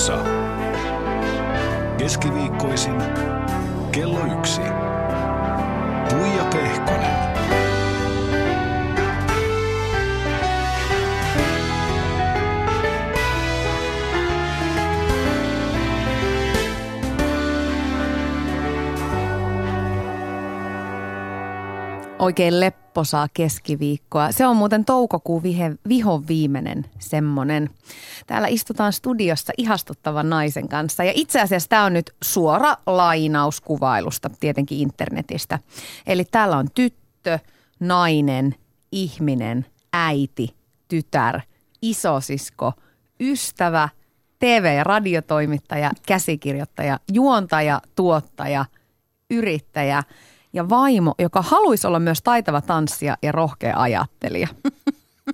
Radiossa. Keskiviikkoisin kello yksi. Tuija Pehkonen. Oikein lepposaa keskiviikkoa. Se on muuten toukokuun vihe, vihon viimeinen semmonen. Täällä istutaan studiossa ihastuttavan naisen kanssa ja itse asiassa tämä on nyt suora lainaus kuvailusta tietenkin internetistä. Eli täällä on tyttö, nainen, ihminen, äiti, tytär, isosisko, ystävä, TV- ja radiotoimittaja, käsikirjoittaja, juontaja, tuottaja, yrittäjä – ja vaimo, joka haluaisi olla myös taitava tanssija ja rohkea ajattelija.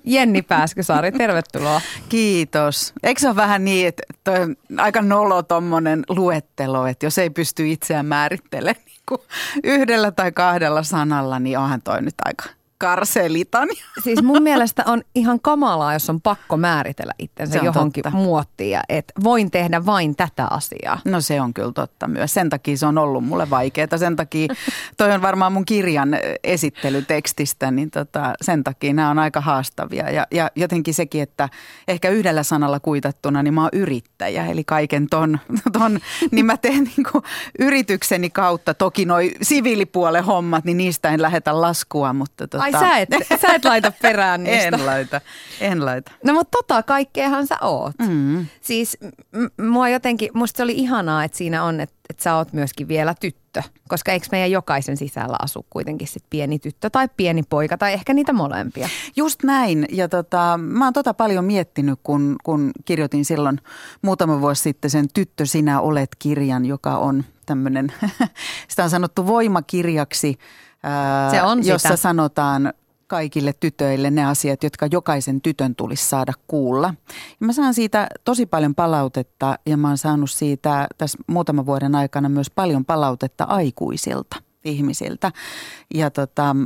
Jenni Pääskysaari, tervetuloa. Kiitos. Eikö se ole vähän niin, että toi aika nolo tommonen luettelo, että jos ei pysty itseään määrittelemään niin yhdellä tai kahdella sanalla, niin onhan toi nyt aika karsee litania. Siis mun mielestä on ihan kamalaa, jos on pakko määritellä itsensä johonkin totta. muottiin, että voin tehdä vain tätä asiaa. No se on kyllä totta myös. Sen takia se on ollut mulle vaikeaa. Sen takia, toi on varmaan mun kirjan esittelytekstistä, niin tota, sen takia nämä on aika haastavia. Ja, ja jotenkin sekin, että ehkä yhdellä sanalla kuitattuna, niin mä oon yrittäjä. Eli kaiken ton, ton niin mä teen niin yritykseni kautta. Toki noi siviilipuolen hommat, niin niistä en lähetä laskua, mutta tota, Ai sä et, sä et laita perään niistä. en laita, en laita. No mutta tota kaikkeahan sä oot. Mm. Siis m- mua jotenkin, musta se oli ihanaa, että siinä on, että, että sä oot myöskin vielä tyttö. Koska eikö meidän jokaisen sisällä asu kuitenkin sit pieni tyttö tai pieni poika tai ehkä niitä molempia? Just näin. Ja tota, mä oon tota paljon miettinyt, kun, kun kirjoitin silloin muutama vuosi sitten sen Tyttö sinä olet kirjan, joka on tämmöinen, sitä on sanottu voimakirjaksi – se on jossa sitä. sanotaan kaikille tytöille ne asiat, jotka jokaisen tytön tulisi saada kuulla. Ja mä saan siitä tosi paljon palautetta ja mä oon saanut siitä tässä muutaman vuoden aikana myös paljon palautetta aikuisilta ihmisiltä. Ja, tota,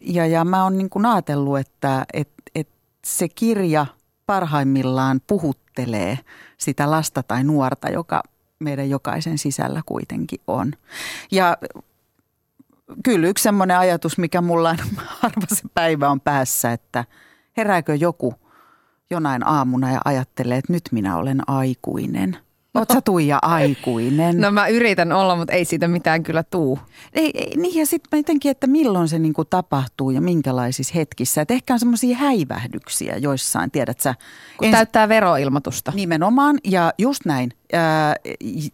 ja, ja mä oon niin ajatellut, että et, et se kirja parhaimmillaan puhuttelee sitä lasta tai nuorta, joka meidän jokaisen sisällä kuitenkin on. Ja kyllä yksi semmoinen ajatus, mikä mulla on harva se päivä on päässä, että herääkö joku jonain aamuna ja ajattelee, että nyt minä olen aikuinen. Oletko sä Tuija aikuinen? No mä yritän olla, mutta ei siitä mitään kyllä tuu. Ei, ei, niin ja sitten jotenkin, että milloin se niinku tapahtuu ja minkälaisissa hetkissä. Et ehkä on semmoisia häivähdyksiä joissain, tiedät sä. Kun ens... täyttää veroilmoitusta. Nimenomaan ja just näin. Ää,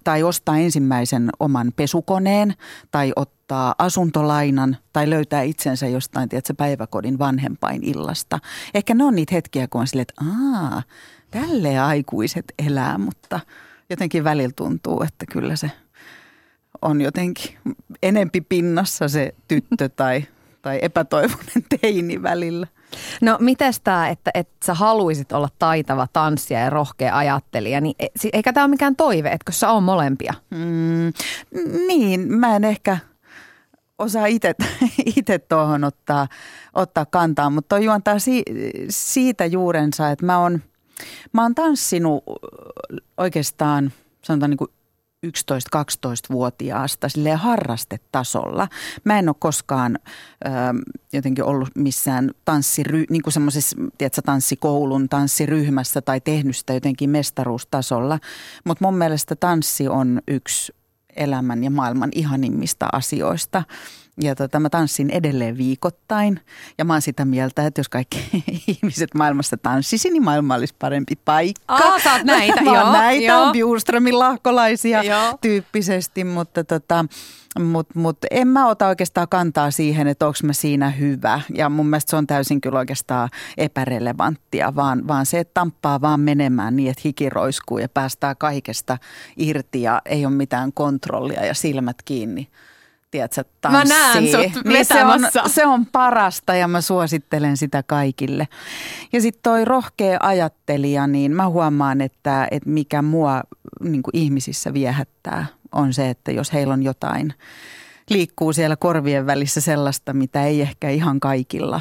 tai ostaa ensimmäisen oman pesukoneen tai ottaa asuntolainan tai löytää itsensä jostain, tiedätkö, päiväkodin vanhempain illasta. Ehkä ne on niitä hetkiä, kun on silleen, että aah, tälleen aikuiset elää, mutta – jotenkin välillä tuntuu, että kyllä se on jotenkin enempi pinnassa se tyttö tai, tai epätoivoinen teini välillä. No mites tämä, että, että sä haluaisit olla taitava tanssija ja rohkea ajattelija, niin e, eikä tämä ole mikään toive, etkö sä on molempia? Mm, niin, mä en ehkä osaa itse tuohon ottaa, ottaa kantaa, mutta toi juontaa si, siitä juurensa, että mä oon – Mä oon tanssinut oikeastaan sanotaan niin kuin 11-12-vuotiaasta silleen harrastetasolla. Mä en ole koskaan ö, jotenkin ollut missään tanssiry, niin kuin tiedätkö, tanssikoulun tanssiryhmässä tai tehnyt sitä jotenkin mestaruustasolla. Mutta mun mielestä tanssi on yksi elämän ja maailman ihanimmista asioista – ja tota, mä tanssin edelleen viikoittain ja mä oon sitä mieltä, että jos kaikki ihmiset maailmassa tanssisi, niin maailma olisi parempi paikka. Aa, sä oot näitä, mä joo. näitä, joo. Bjurströmin lahkolaisia joo. tyyppisesti, mutta tota, mut, mut en mä ota oikeastaan kantaa siihen, että onko mä siinä hyvä. Ja mun mielestä se on täysin kyllä oikeastaan epärelevanttia, vaan, vaan se, että tamppaa vaan menemään niin, että hiki roiskuu ja päästää kaikesta irti ja ei ole mitään kontrollia ja silmät kiinni tiedätkö, tanssii. Mä näen sut niin se on, se on parasta ja mä suosittelen sitä kaikille. Ja sitten toi rohkea ajattelija, niin mä huomaan, että, että mikä mua niin ihmisissä viehättää on se, että jos heillä on jotain, liikkuu siellä korvien välissä sellaista, mitä ei ehkä ihan kaikilla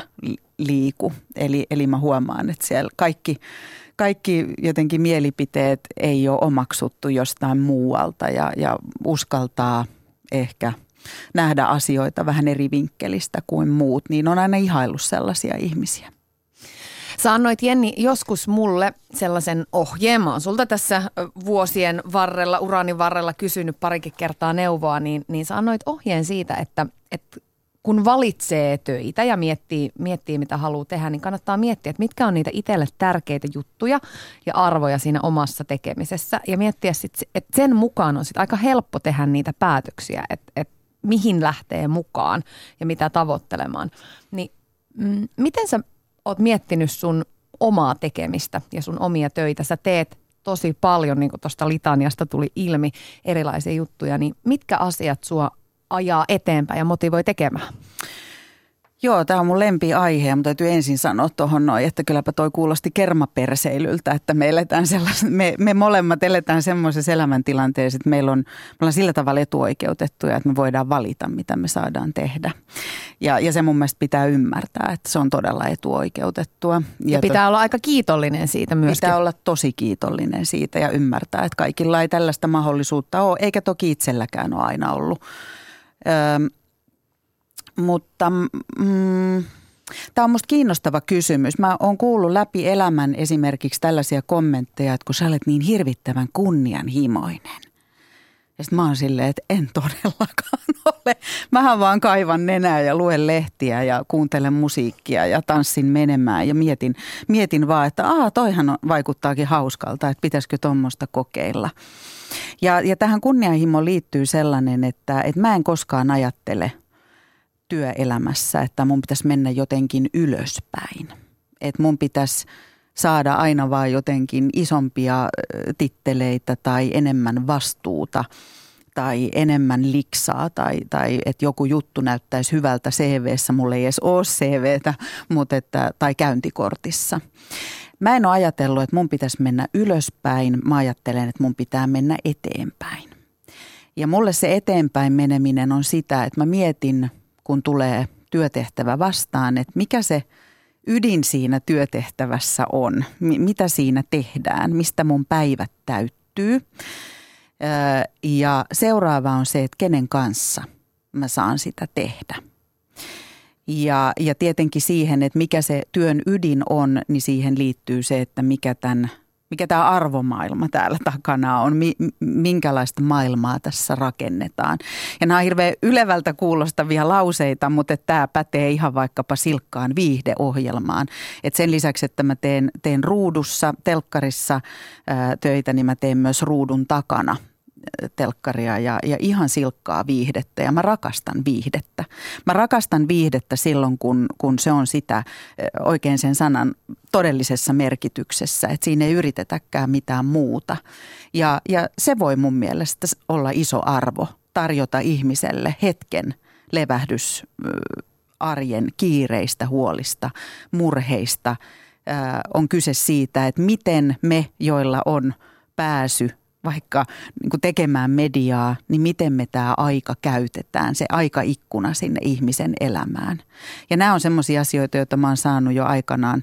liiku. Eli, eli mä huomaan, että siellä kaikki, kaikki jotenkin mielipiteet ei ole omaksuttu jostain muualta ja, ja uskaltaa ehkä nähdä asioita vähän eri vinkkelistä kuin muut, niin on aina ihaillut sellaisia ihmisiä. Sä annoit Jenni joskus mulle sellaisen ohjeen. Mä oon sulta tässä vuosien varrella, urani varrella kysynyt parikin kertaa neuvoa, niin, niin sä annoit ohjeen siitä, että, että kun valitsee töitä ja miettii, miettii, mitä haluaa tehdä, niin kannattaa miettiä, että mitkä on niitä itselle tärkeitä juttuja ja arvoja siinä omassa tekemisessä. Ja miettiä sitten, että sen mukaan on sitten aika helppo tehdä niitä päätöksiä, että, että mihin lähtee mukaan ja mitä tavoittelemaan. Niin mm, miten sä oot miettinyt sun omaa tekemistä ja sun omia töitä? Sä teet tosi paljon, niin kuin tuosta litaniasta tuli ilmi, erilaisia juttuja, niin mitkä asiat sua ajaa eteenpäin ja motivoi tekemään? Joo, tämä on mun lempiaihe mun täytyy ensin sanoa tuohon noin, että kylläpä toi kuulosti kermaperseilyltä, että me, eletään me, me molemmat eletään semmoisessa elämäntilanteessa, että meillä on, me ollaan sillä tavalla etuoikeutettuja, että me voidaan valita, mitä me saadaan tehdä. Ja, ja se mun mielestä pitää ymmärtää, että se on todella etuoikeutettua. Ja, ja pitää to, olla aika kiitollinen siitä myöskin. Pitää olla tosi kiitollinen siitä ja ymmärtää, että kaikilla ei tällaista mahdollisuutta ole, eikä toki itselläkään ole aina ollut. Öö, mutta mm, tämä on minusta kiinnostava kysymys. Mä oon kuullut läpi elämän esimerkiksi tällaisia kommentteja, että kun sä olet niin hirvittävän kunnianhimoinen. Ja sitten mä oon silleen, että en todellakaan ole. Mähän vaan kaivan nenää ja luen lehtiä ja kuuntelen musiikkia ja tanssin menemään ja mietin, mietin vaan, että aa toihan on, vaikuttaakin hauskalta, että pitäisikö tuommoista kokeilla. Ja, ja tähän kunnianhimoon liittyy sellainen, että, että mä en koskaan ajattele – työelämässä, että mun pitäisi mennä jotenkin ylöspäin. Että mun pitäisi saada aina vaan jotenkin isompia titteleitä tai enemmän vastuuta tai enemmän liksaa tai, tai että joku juttu näyttäisi hyvältä CVssä, mulla ei edes ole CVtä, mutta että, tai käyntikortissa. Mä en ole ajatellut, että mun pitäisi mennä ylöspäin, mä ajattelen, että mun pitää mennä eteenpäin. Ja mulle se eteenpäin meneminen on sitä, että mä mietin – kun tulee työtehtävä vastaan, että mikä se ydin siinä työtehtävässä on, mitä siinä tehdään, mistä mun päivät täyttyy. Ja seuraava on se, että kenen kanssa mä saan sitä tehdä. Ja, ja tietenkin siihen, että mikä se työn ydin on, niin siihen liittyy se, että mikä tämän – mikä tämä arvomaailma täällä takana on, minkälaista maailmaa tässä rakennetaan. Ja nämä on hirveän ylevältä kuulostavia lauseita, mutta tämä pätee ihan vaikkapa silkkaan viihdeohjelmaan. Et sen lisäksi, että mä teen, teen ruudussa, telkkarissa töitä, niin mä teen myös ruudun takana – telkkaria ja, ja ihan silkkaa viihdettä ja mä rakastan viihdettä. Mä rakastan viihdettä silloin, kun, kun se on sitä oikein sen sanan todellisessa merkityksessä, että siinä ei yritetäkään mitään muuta. Ja, ja se voi mun mielestä olla iso arvo, tarjota ihmiselle hetken levähdys arjen kiireistä, huolista, murheista. On kyse siitä, että miten me, joilla on pääsy vaikka niin tekemään mediaa, niin miten me tämä aika käytetään, se aikaikkuna sinne ihmisen elämään. Ja nämä on sellaisia asioita, joita mä oon saanut jo aikanaan,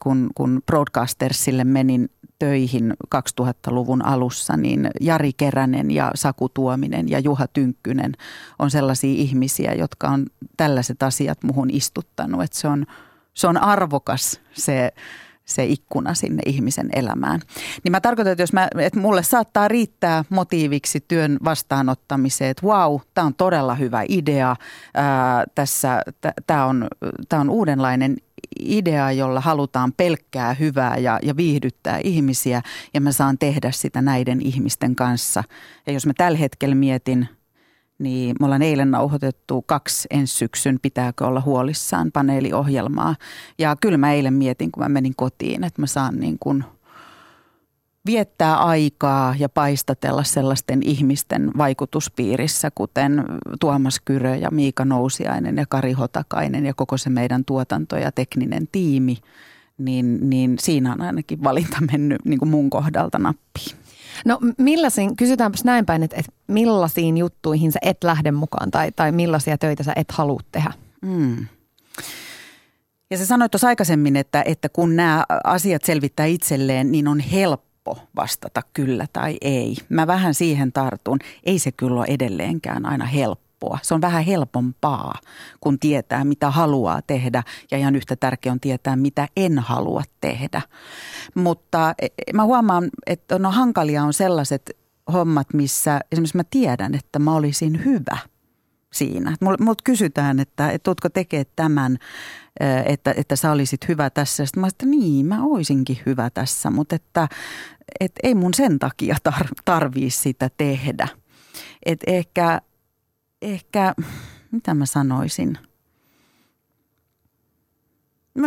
kun, kun Broadcastersille menin töihin 2000-luvun alussa, niin Jari Keränen ja Saku Tuominen ja Juha Tynkkynen on sellaisia ihmisiä, jotka on tällaiset asiat muhun istuttanut. Että se on, se on arvokas se se ikkuna sinne ihmisen elämään. Niin mä tarkoitan, että jos mä, että mulle saattaa riittää motiiviksi työn vastaanottamiseen, että wow, tämä on todella hyvä idea. Ää, tässä, tämä on, tää on uudenlainen idea, jolla halutaan pelkkää hyvää ja, ja viihdyttää ihmisiä ja mä saan tehdä sitä näiden ihmisten kanssa. Ja jos mä tällä hetkellä mietin niin me ollaan eilen nauhoitettu kaksi ensi syksyn Pitääkö olla huolissaan paneeliohjelmaa. Ja kyllä mä eilen mietin, kun mä menin kotiin, että mä saan niin kuin viettää aikaa ja paistatella sellaisten ihmisten vaikutuspiirissä, kuten Tuomas Kyrö ja Miika Nousiainen ja Kari Hotakainen ja koko se meidän tuotanto ja tekninen tiimi, niin, niin siinä on ainakin valinta mennyt niin kuin mun kohdalta nappiin. No millaisiin, kysytäänpäs näin päin, että, että millaisiin juttuihin sä et lähde mukaan tai, tai millaisia töitä sä et halua tehdä? Mm. Ja se sanoi tuossa aikaisemmin, että, että kun nämä asiat selvittää itselleen, niin on helppo vastata kyllä tai ei. Mä vähän siihen tartun. Ei se kyllä ole edelleenkään aina helppoa. Se on vähän helpompaa, kun tietää, mitä haluaa tehdä ja ihan yhtä tärkeää on tietää, mitä en halua tehdä. Mutta e, e, mä huomaan, että no hankalia on sellaiset hommat, missä esimerkiksi mä tiedän, että mä olisin hyvä siinä. Multa kysytään, että, että tuutko tekee tämän, että, että sä olisit hyvä tässä. Sitten mä että niin, mä oisinkin hyvä tässä, mutta että, että ei mun sen takia tar, tarvii sitä tehdä. Että ehkä, ehkä, mitä mä sanoisin –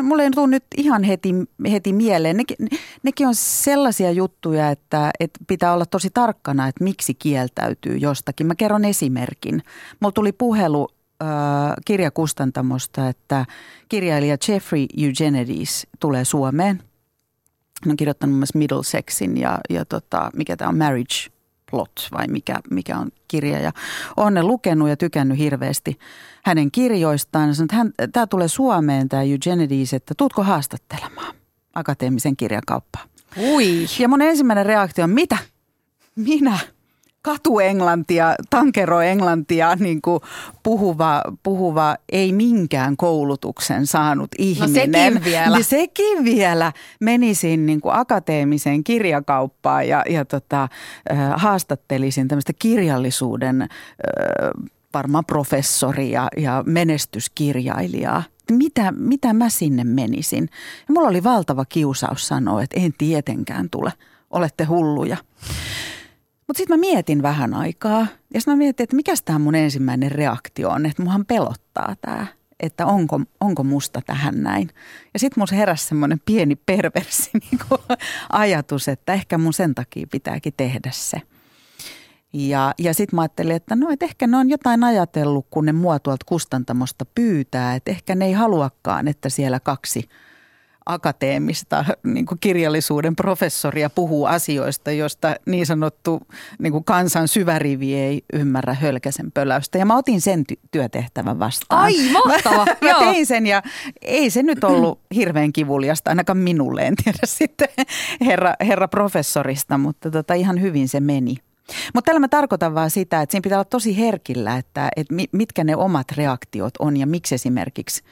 Mulle ei tule nyt ihan heti, heti mieleen. Nekin, nekin on sellaisia juttuja, että, että pitää olla tosi tarkkana, että miksi kieltäytyy jostakin. Mä kerron esimerkin. Mulla tuli puhelu äh, kirjakustantamosta, että kirjailija Jeffrey Eugenides tulee Suomeen. Hän on kirjoittanut myös Middlesexin ja, ja tota, mikä tämä on, Marriage Plot vai mikä, mikä on kirja. Ja olen ne lukenut ja tykännyt hirveästi hänen kirjoistaan. Sanoin, että hän, tämä tulee Suomeen, tämä Eugenides, että tuutko haastattelemaan akateemisen kirjakauppaan. Ui. Ja mun ensimmäinen reaktio on, mitä? Minä? Katuenglantia, tankeroenglantia niin kuin puhuva, puhuva, ei minkään koulutuksen saanut ihminen. No sekin vielä. Niin sekin vielä menisin niin kuin akateemiseen kirjakauppaan ja, ja tota, äh, haastattelisin tämmöistä kirjallisuuden äh, varmaan professori ja, ja menestyskirjailijaa. Mitä, mitä mä sinne menisin? Ja mulla oli valtava kiusaus sanoa, että en tietenkään tule. Olette hulluja. Mutta sitten mä mietin vähän aikaa ja sitten mä mietin, että mikä tämä mun ensimmäinen reaktio on, että muhan pelottaa tämä, että onko, onko musta tähän näin. Ja sitten mun heräsi semmoinen pieni perversi niin ajatus, että ehkä mun sen takia pitääkin tehdä se. Ja, ja sitten mä ajattelin, että no, et ehkä ne on jotain ajatellut, kun ne mua tuolta kustantamosta pyytää, että ehkä ne ei haluakaan, että siellä kaksi – akateemista niin kuin kirjallisuuden professoria puhuu asioista, josta niin sanottu niin kuin kansan syvärivi ei ymmärrä hölkäsen pöläystä. Ja mä otin sen ty- työtehtävän vastaan. Ai, mahtava! mä, mä tein sen ja ei se nyt ollut hirveän kivuliasta, ainakaan minulle, en tiedä sitten herra, herra professorista, mutta tota, ihan hyvin se meni. Mutta tällä mä tarkoitan vaan sitä, että siinä pitää olla tosi herkillä, että, että mitkä ne omat reaktiot on ja miksi esimerkiksi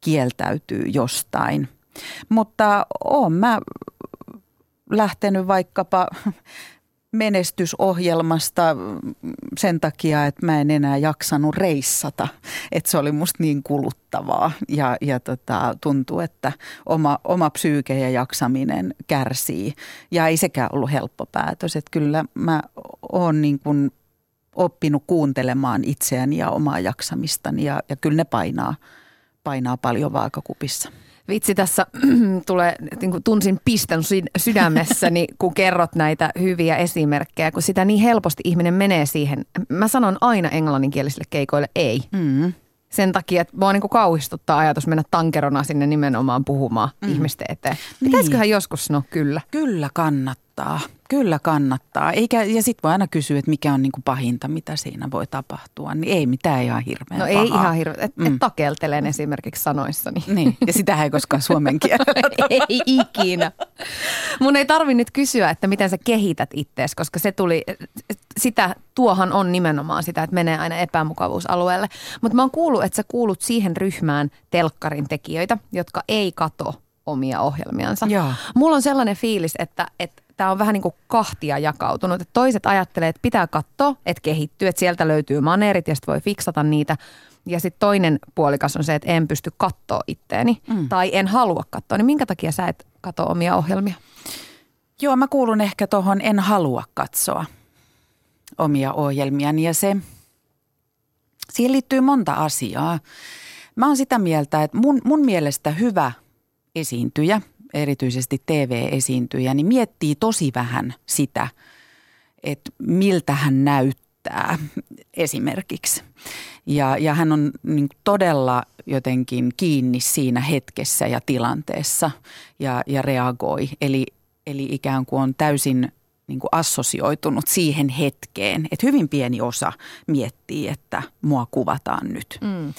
kieltäytyy jostain – mutta olen mä lähtenyt vaikkapa menestysohjelmasta sen takia, että mä en enää jaksanut reissata. Että se oli musta niin kuluttavaa ja, ja tota, tuntuu, että oma, oma psyyke ja jaksaminen kärsii. Ja ei sekään ollut helppo päätös. Että kyllä mä oon niin kuin oppinut kuuntelemaan itseäni ja omaa jaksamistani ja, ja kyllä ne painaa, painaa paljon vaakakupissa. Vitsi, tässä tulee, niin kuin tunsin pistän sydämessäni, kun kerrot näitä hyviä esimerkkejä, kun sitä niin helposti ihminen menee siihen. Mä sanon aina englanninkielisille keikoille ei. Mm. Sen takia, että mua niin kuin kauhistuttaa ajatus mennä tankerona sinne nimenomaan puhumaan mm. ihmisten eteen. Pitäisiköhän niin. joskus sanoa kyllä? Kyllä kannattaa. Kyllä kannattaa. Eikä, ja sitten voi aina kysyä, että mikä on niin kuin pahinta, mitä siinä voi tapahtua. Niin ei mitään ihan hirveän No pahaa. ei ihan hirveän. Et, mm. et takeltelen esimerkiksi sanoissani. Niin, ja sitä ei koskaan suomen kielellä. ei ikinä. Mun ei tarvi nyt kysyä, että miten sä kehität ittees, koska se tuli, sitä, tuohan on nimenomaan sitä, että menee aina epämukavuusalueelle. Mutta mä oon kuullut, että sä kuulut siihen ryhmään telkkarin tekijöitä, jotka ei kato omia ohjelmiansa. Joo. Mulla on sellainen fiilis, että, että tämä on vähän niin kuin kahtia jakautunut. Että toiset ajattelee, että pitää katsoa, että kehittyy, että sieltä löytyy maneerit ja sitten voi fiksata niitä. Ja sitten toinen puolikas on se, että en pysty katsoa itteeni mm. tai en halua katsoa. Niin minkä takia sä et katso omia ohjelmia? Joo, mä kuulun ehkä tuohon en halua katsoa omia ohjelmiani ja se, siihen liittyy monta asiaa. Mä oon sitä mieltä, että mun, mun mielestä hyvä esiintyjä, erityisesti TV-esiintyjä, niin miettii tosi vähän sitä, että miltä hän näyttää esimerkiksi. Ja, ja hän on niin todella jotenkin kiinni siinä hetkessä ja tilanteessa ja, ja reagoi. Eli, eli ikään kuin on täysin niin kuin assosioitunut siihen hetkeen, että hyvin pieni osa miettii, että mua kuvataan nyt. Mm.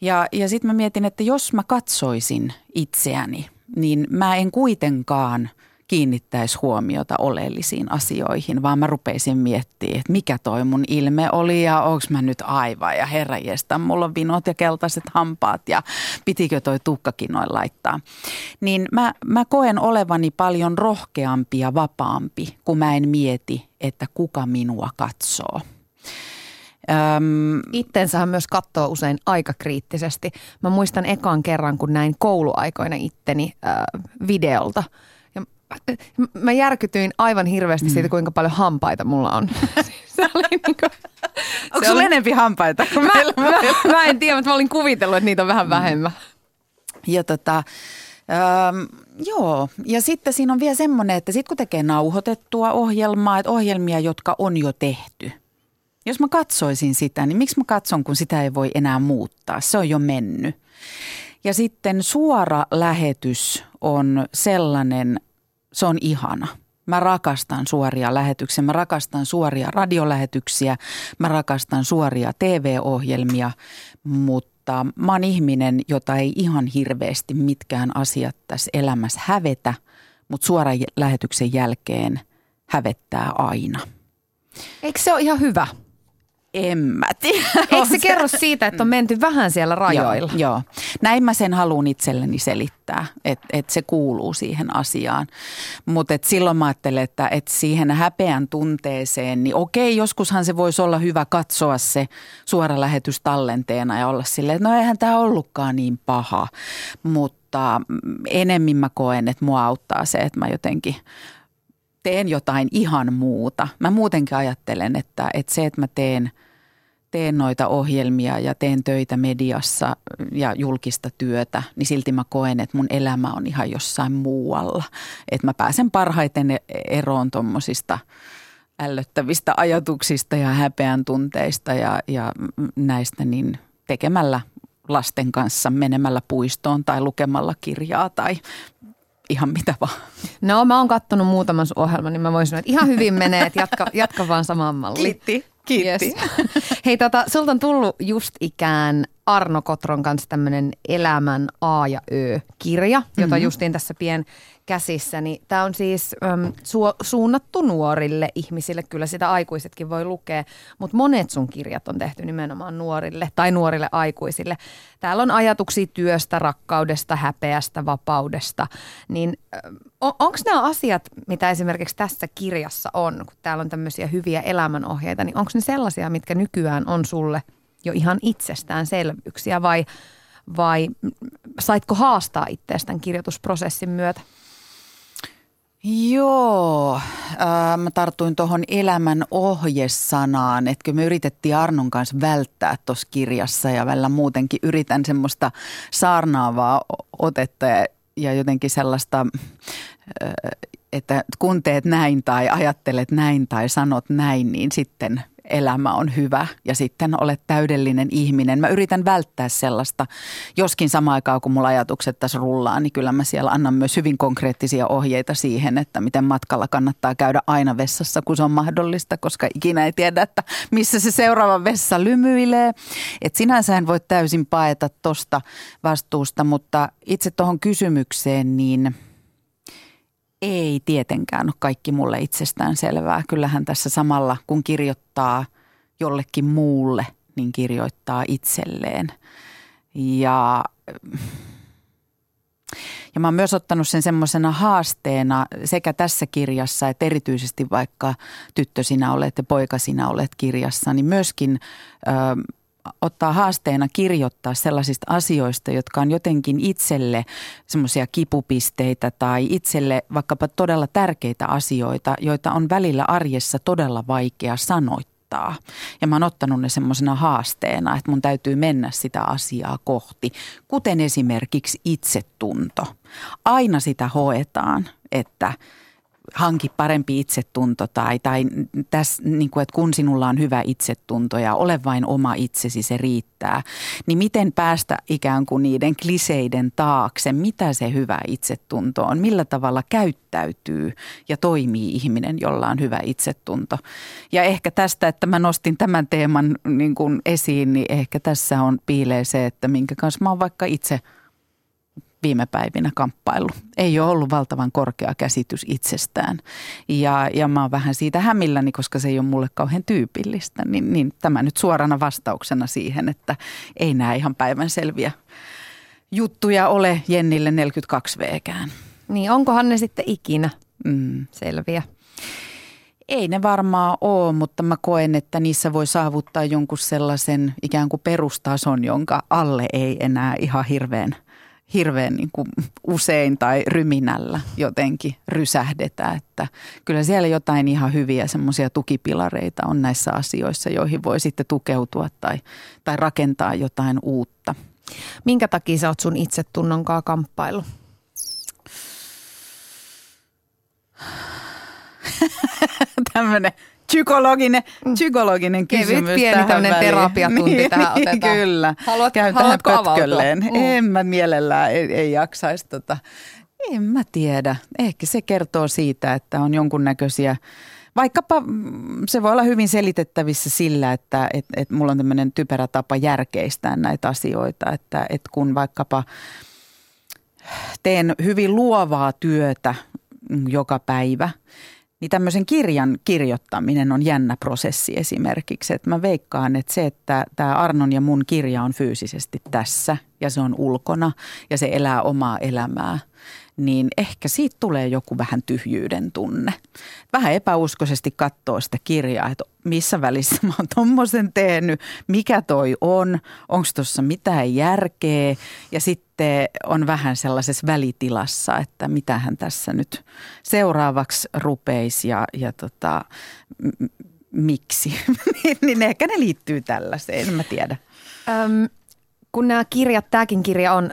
Ja, ja sitten mä mietin, että jos mä katsoisin itseäni, niin mä en kuitenkaan kiinnittäisi huomiota oleellisiin asioihin, vaan mä rupeisin miettimään, että mikä toi mun ilme oli ja onks mä nyt aivan ja herranjestä, mulla on vinot ja keltaiset hampaat ja pitikö toi tukkakin noin laittaa. Niin mä, mä koen olevani paljon rohkeampi ja vapaampi, kun mä en mieti, että kuka minua katsoo. Öm, Ittensähän myös katsoo usein aika kriittisesti. Mä muistan ekan kerran, kun näin kouluaikoina itteni äh, videolta – mä järkytyin aivan hirveästi mm. siitä, kuinka paljon hampaita mulla on. se oli niin kuin, Onko sulla oli... enempi hampaita kuin mä, meillä? Mä, mä en tiedä, mutta mä olin kuvitellut, että niitä on vähän mm. vähemmän. Ja tota, ähm, joo, ja sitten siinä on vielä semmoinen, että sitten kun tekee nauhoitettua ohjelmaa, että ohjelmia, jotka on jo tehty. Jos mä katsoisin sitä, niin miksi mä katson, kun sitä ei voi enää muuttaa? Se on jo mennyt. Ja sitten suora lähetys on sellainen se on ihana. Mä rakastan suoria lähetyksiä, mä rakastan suoria radiolähetyksiä, mä rakastan suoria TV-ohjelmia, mutta mä oon ihminen, jota ei ihan hirveästi mitkään asiat tässä elämässä hävetä, mutta suoran lähetyksen jälkeen hävettää aina. Eikö se ole ihan hyvä? En mä tiedä. Eikö se kerro siitä, että on menty vähän siellä rajoilla? Joo, joo. näin mä sen haluan itselleni selittää, että et se kuuluu siihen asiaan. Mutta silloin mä ajattelen, että et siihen häpeän tunteeseen, niin okei, joskushan se voisi olla hyvä katsoa se suora lähetys tallenteena ja olla silleen, että no eihän tämä ollutkaan niin paha. Mutta enemmän mä koen, että mua auttaa se, että mä jotenkin teen jotain ihan muuta. Mä muutenkin ajattelen, että, että se, että mä teen, teen noita ohjelmia ja teen töitä mediassa ja julkista työtä, niin silti mä koen, että mun elämä on ihan jossain muualla. Että mä pääsen parhaiten eroon tuommoisista ällöttävistä ajatuksista ja häpeän tunteista ja, ja näistä niin tekemällä lasten kanssa menemällä puistoon tai lukemalla kirjaa tai ihan mitä vaan. No mä oon kattonut muutaman ohjelman, niin mä voisin sanoa, että ihan hyvin menee, että jatka, jatka vaan samaan malliin. Kiitti, kiitti. Yes. Hei tota, sulta on tullut just ikään Arno Kotron kanssa tämmöinen Elämän A ja Ö-kirja, jota mm-hmm. justiin tässä pien käsissä. Niin tämä on siis äm, su- suunnattu nuorille ihmisille, kyllä sitä aikuisetkin voi lukea, mutta monet sun kirjat on tehty nimenomaan nuorille tai nuorille aikuisille. Täällä on ajatuksia työstä, rakkaudesta, häpeästä, vapaudesta. Niin on, onko nämä asiat, mitä esimerkiksi tässä kirjassa on, kun täällä on tämmöisiä hyviä elämänohjeita, niin onko ne sellaisia, mitkä nykyään on sulle jo ihan itsestäänselvyyksiä vai, vai saitko haastaa itseäsi tämän kirjoitusprosessin myötä? Joo, äh, mä tartuin tuohon elämän ohjesanaan, että me yritettiin Arnon kanssa välttää tuossa kirjassa ja välillä muutenkin yritän semmoista saarnaavaa otetta ja, ja jotenkin sellaista, äh, että kun teet näin tai ajattelet näin tai sanot näin, niin sitten – elämä on hyvä ja sitten olet täydellinen ihminen. Mä yritän välttää sellaista, joskin samaan aikaan kun mulla ajatukset tässä rullaa, niin kyllä mä siellä annan myös hyvin konkreettisia ohjeita siihen, että miten matkalla kannattaa käydä aina vessassa, kun se on mahdollista, koska ikinä ei tiedä, että missä se seuraava vessa lymyilee. Et sinänsä en voi täysin paeta tosta vastuusta, mutta itse tuohon kysymykseen, niin – ei tietenkään ole kaikki mulle itsestään selvää. Kyllähän tässä samalla, kun kirjoittaa jollekin muulle, niin kirjoittaa itselleen. Ja, ja mä oon myös ottanut sen semmoisena haasteena sekä tässä kirjassa, että erityisesti vaikka tyttö sinä olet ja poika sinä olet kirjassa, niin myöskin ottaa haasteena kirjoittaa sellaisista asioista, jotka on jotenkin itselle semmoisia kipupisteitä tai itselle vaikkapa todella tärkeitä asioita, joita on välillä arjessa todella vaikea sanoittaa. Ja mä oon ottanut ne semmoisena haasteena, että mun täytyy mennä sitä asiaa kohti, kuten esimerkiksi itsetunto. Aina sitä hoetaan, että hanki parempi itsetunto tai, tai täs, niin kuin, että kun sinulla on hyvä itsetunto ja ole vain oma itsesi, se riittää. Niin miten päästä ikään kuin niiden kliseiden taakse, mitä se hyvä itsetunto on, millä tavalla käyttäytyy ja toimii ihminen, jolla on hyvä itsetunto. Ja ehkä tästä, että mä nostin tämän teeman niin kuin esiin, niin ehkä tässä on piilee se, että minkä kanssa mä oon vaikka itse – viime päivinä kamppailu. Ei ole ollut valtavan korkea käsitys itsestään. Ja, ja mä oon vähän siitä hämilläni, koska se ei ole mulle kauhean tyypillistä. Niin, niin tämä nyt suorana vastauksena siihen, että ei nämä ihan päivän selviä juttuja ole Jennille 42V-kään. Niin onkohan ne sitten ikinä mm. selviä? Ei ne varmaan ole, mutta mä koen, että niissä voi saavuttaa jonkun sellaisen ikään kuin perustason, jonka alle ei enää ihan hirveän – hirveän niin kuin usein tai ryminällä jotenkin rysähdetä. Että kyllä siellä jotain ihan hyviä semmoisia tukipilareita on näissä asioissa, joihin voi sitten tukeutua tai, tai rakentaa jotain uutta. Minkä takia sä oot sun itsetunnonkaan kamppailu? Tämmöinen psykologinen, mm. psykologinen kysymys. Kevyt pieni tämmöinen terapiatunti niin, tähän niin, otetaan. Kyllä. Haluat, Käyn haluatko pötkölleen. Mm. En mä mielellään, ei, ei jaksaisi tota. En mä tiedä. Ehkä se kertoo siitä, että on jonkunnäköisiä Vaikkapa mm, se voi olla hyvin selitettävissä sillä, että et, et mulla on tämmöinen typerä tapa järkeistää näitä asioita, että et kun vaikkapa teen hyvin luovaa työtä joka päivä – niin tämmöisen kirjan kirjoittaminen on jännä prosessi esimerkiksi. Että mä veikkaan, että se, että tämä Arnon ja mun kirja on fyysisesti tässä ja se on ulkona ja se elää omaa elämää, niin ehkä siitä tulee joku vähän tyhjyyden tunne. Vähän epäuskoisesti katsoo sitä kirjaa, että missä välissä mä oon tommosen tehnyt, mikä toi on, onko tuossa mitään järkeä ja sitten on vähän sellaisessa välitilassa, että mitähän tässä nyt seuraavaksi rupeisi ja, ja tota, m- miksi. Niin, niin ehkä ne liittyy tällaiseen, en mä tiedä. Öm, kun nämä kirjat, tämäkin kirja on,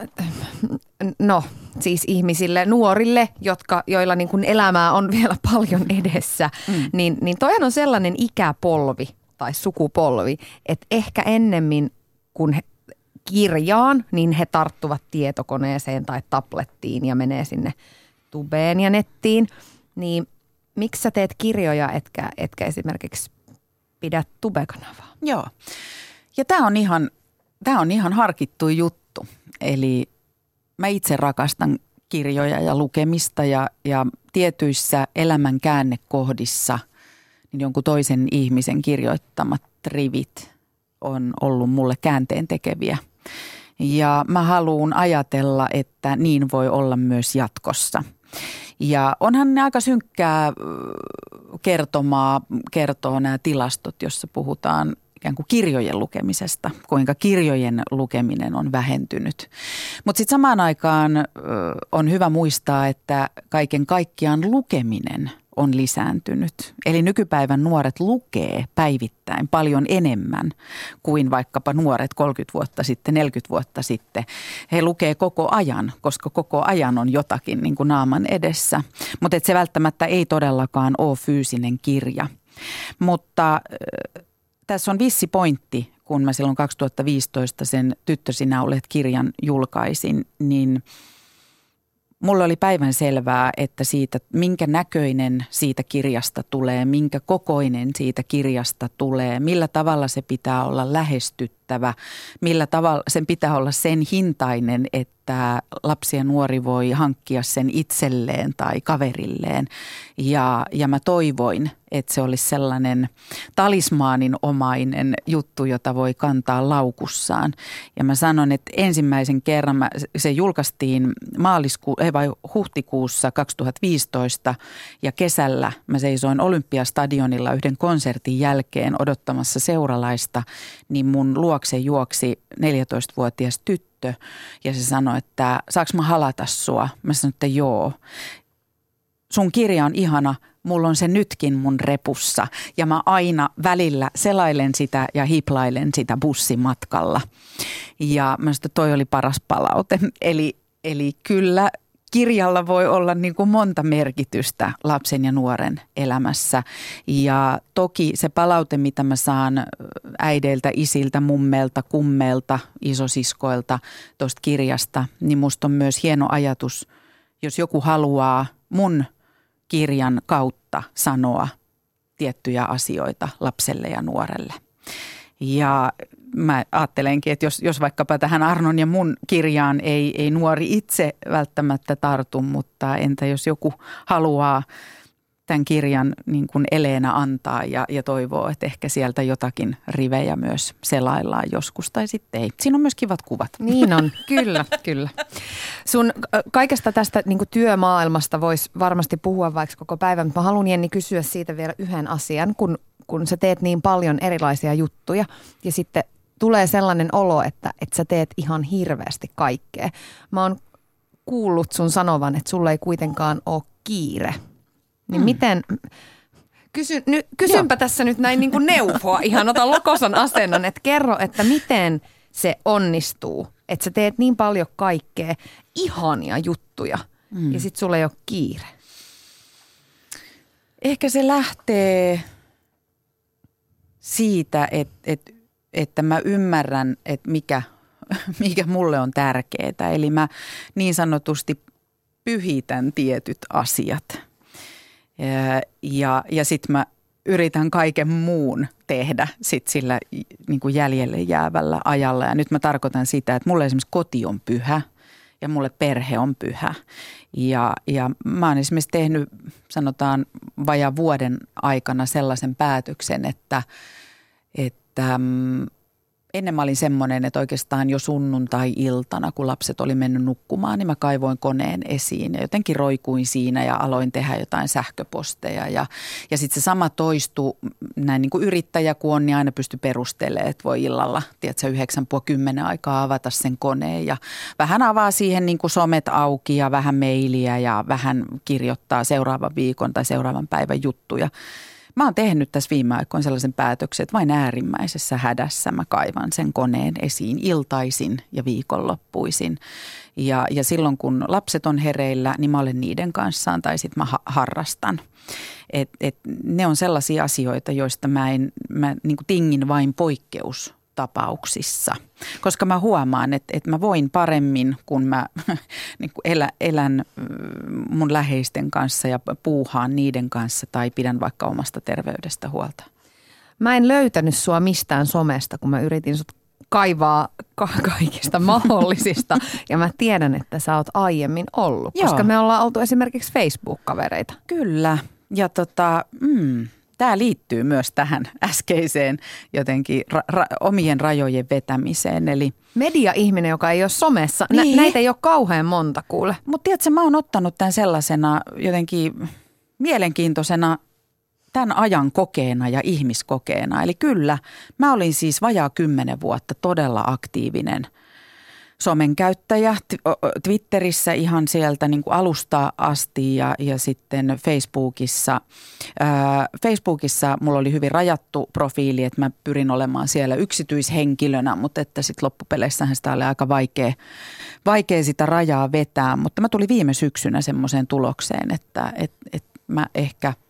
no siis ihmisille, nuorille, jotka, joilla niin kuin elämää on vielä paljon edessä, mm. niin, niin toihan on sellainen ikäpolvi tai sukupolvi, että ehkä ennemmin kun he kirjaan, niin he tarttuvat tietokoneeseen tai tablettiin ja menee sinne tubeen ja nettiin. Niin miksi sä teet kirjoja, etkä, etkä esimerkiksi pidä tubekanavaa? Joo. Ja tämä on ihan, tämä on ihan harkittu juttu. Eli mä itse rakastan kirjoja ja lukemista ja, ja tietyissä elämän käännekohdissa niin jonkun toisen ihmisen kirjoittamat rivit on ollut mulle käänteen tekeviä. Ja mä haluan ajatella, että niin voi olla myös jatkossa. Ja onhan ne aika synkkää kertomaa, kertoo nämä tilastot, jossa puhutaan ikään kuin kirjojen lukemisesta, kuinka kirjojen lukeminen on vähentynyt. Mutta sitten samaan aikaan on hyvä muistaa, että kaiken kaikkiaan lukeminen on lisääntynyt. Eli nykypäivän nuoret lukee päivittäin paljon enemmän kuin vaikkapa nuoret 30 vuotta sitten, 40 vuotta sitten. He lukee koko ajan, koska koko ajan on jotakin niin kuin naaman edessä. Mutta se välttämättä ei todellakaan ole fyysinen kirja. Mutta tässä on vissi pointti, kun mä silloin 2015 sen Tyttö sinä olet kirjan julkaisin, niin mulle oli päivän selvää, että siitä, minkä näköinen siitä kirjasta tulee, minkä kokoinen siitä kirjasta tulee, millä tavalla se pitää olla lähestyttävä, millä tavalla sen pitää olla sen hintainen, että lapsi ja nuori voi hankkia sen itselleen tai kaverilleen. Ja, ja mä toivoin, että se olisi sellainen talismaanin omainen juttu, jota voi kantaa laukussaan. Ja mä sanon, että ensimmäisen kerran mä, se julkaistiin maalisku, ei vai huhtikuussa 2015 ja kesällä mä seisoin Olympiastadionilla yhden konsertin jälkeen odottamassa seuralaista, niin mun luokse juoksi 14-vuotias tyttö ja se sanoi, että saaks mä halata sua? Mä sanoin, että joo. Sun kirja on ihana, mulla on se nytkin mun repussa ja mä aina välillä selailen sitä ja hiplailen sitä bussimatkalla. Ja mä sanoin, että toi oli paras palaute. Eli, eli kyllä kirjalla voi olla niin kuin monta merkitystä lapsen ja nuoren elämässä. Ja toki se palaute, mitä mä saan äideiltä, isiltä, mummelta, kummelta, isosiskoilta tuosta kirjasta, niin musta on myös hieno ajatus, jos joku haluaa mun kirjan kautta sanoa tiettyjä asioita lapselle ja nuorelle. Ja mä ajattelenkin, että jos, jos vaikkapa tähän Arnon ja mun kirjaan ei, ei nuori itse välttämättä tartu, mutta entä jos joku haluaa tämän kirjan niin kuin eleena antaa ja, ja toivoo, että ehkä sieltä jotakin rivejä myös selaillaan joskus tai sitten ei. Siinä on myös kivat kuvat. Niin on, kyllä, kyllä. Sun kaikesta tästä niin kuin työmaailmasta voisi varmasti puhua vaikka koko päivän, mutta mä haluan Jenni kysyä siitä vielä yhden asian, kun, kun sä teet niin paljon erilaisia juttuja ja sitten tulee sellainen olo, että, että sä teet ihan hirveästi kaikkea. Mä oon kuullut sun sanovan, että sulla ei kuitenkaan ole kiire. Niin mm. miten, kysy, ny, kysynpä Joo. tässä nyt näin niin kuin neuvoa, ihan ota lokosan asennon, että kerro, että miten se onnistuu, että sä teet niin paljon kaikkea, ihania juttuja mm. ja sit sulla ei ole kiire. Ehkä se lähtee siitä, että, että että mä ymmärrän, että mikä, mikä mulle on tärkeää. Eli mä niin sanotusti pyhitän tietyt asiat. Ja, ja, ja sitten mä yritän kaiken muun tehdä sit sillä niin kuin jäljelle jäävällä ajalla. Ja nyt mä tarkoitan sitä, että mulle esimerkiksi koti on pyhä ja mulle perhe on pyhä. Ja, ja mä oon esimerkiksi tehnyt, sanotaan, vajaa vuoden aikana sellaisen päätöksen, että – että mm, ennen mä olin semmoinen, että oikeastaan jo sunnuntai-iltana, kun lapset oli mennyt nukkumaan, niin mä kaivoin koneen esiin ja jotenkin roikuin siinä ja aloin tehdä jotain sähköposteja. Ja, ja sitten se sama toistuu näin niin kuin yrittäjä kun on, niin aina pysty perustelemaan, että voi illalla, tiedätkö, yhdeksän puoli kymmenen aikaa avata sen koneen ja vähän avaa siihen niin kuin somet auki ja vähän mailia ja vähän kirjoittaa seuraavan viikon tai seuraavan päivän juttuja. Mä oon tehnyt tässä viime aikoina sellaisen päätöksen, että vain äärimmäisessä hädässä mä kaivan sen koneen esiin iltaisin ja viikonloppuisin. Ja, ja silloin kun lapset on hereillä, niin mä olen niiden kanssaan tai sitten mä ha- harrastan. Et, et ne on sellaisia asioita, joista mä, en, mä niin tingin vain poikkeus tapauksissa. Koska mä huomaan, että, että mä voin paremmin, kun mä niin kuin elä, elän mun läheisten kanssa ja puuhaan niiden kanssa tai pidän vaikka omasta terveydestä huolta. Mä en löytänyt sua mistään somesta, kun mä yritin sut kaivaa ka- kaikista mahdollisista. ja mä tiedän, että sä oot aiemmin ollut, koska Joo. me ollaan oltu esimerkiksi Facebook-kavereita. Kyllä. Ja tota, mm, tämä liittyy myös tähän äskeiseen jotenkin ra- ra- omien rajojen vetämiseen. Eli Media-ihminen, joka ei ole somessa, niin. Nä- näitä ei ole kauhean monta kuule. Mutta tiedätkö, mä oon ottanut tämän sellaisena jotenkin mielenkiintoisena tämän ajan kokeena ja ihmiskokeena. Eli kyllä, mä olin siis vajaa kymmenen vuotta todella aktiivinen – somen käyttäjä Twitterissä ihan sieltä niin kuin alusta asti ja, ja sitten Facebookissa. Ää, Facebookissa mulla oli hyvin rajattu profiili, että mä pyrin olemaan siellä yksityishenkilönä, mutta että sitten loppupeleissähän sitä oli aika vaikea, vaikea sitä rajaa vetää. Mutta mä tulin viime syksynä semmoiseen tulokseen, että et, et mä ehkä –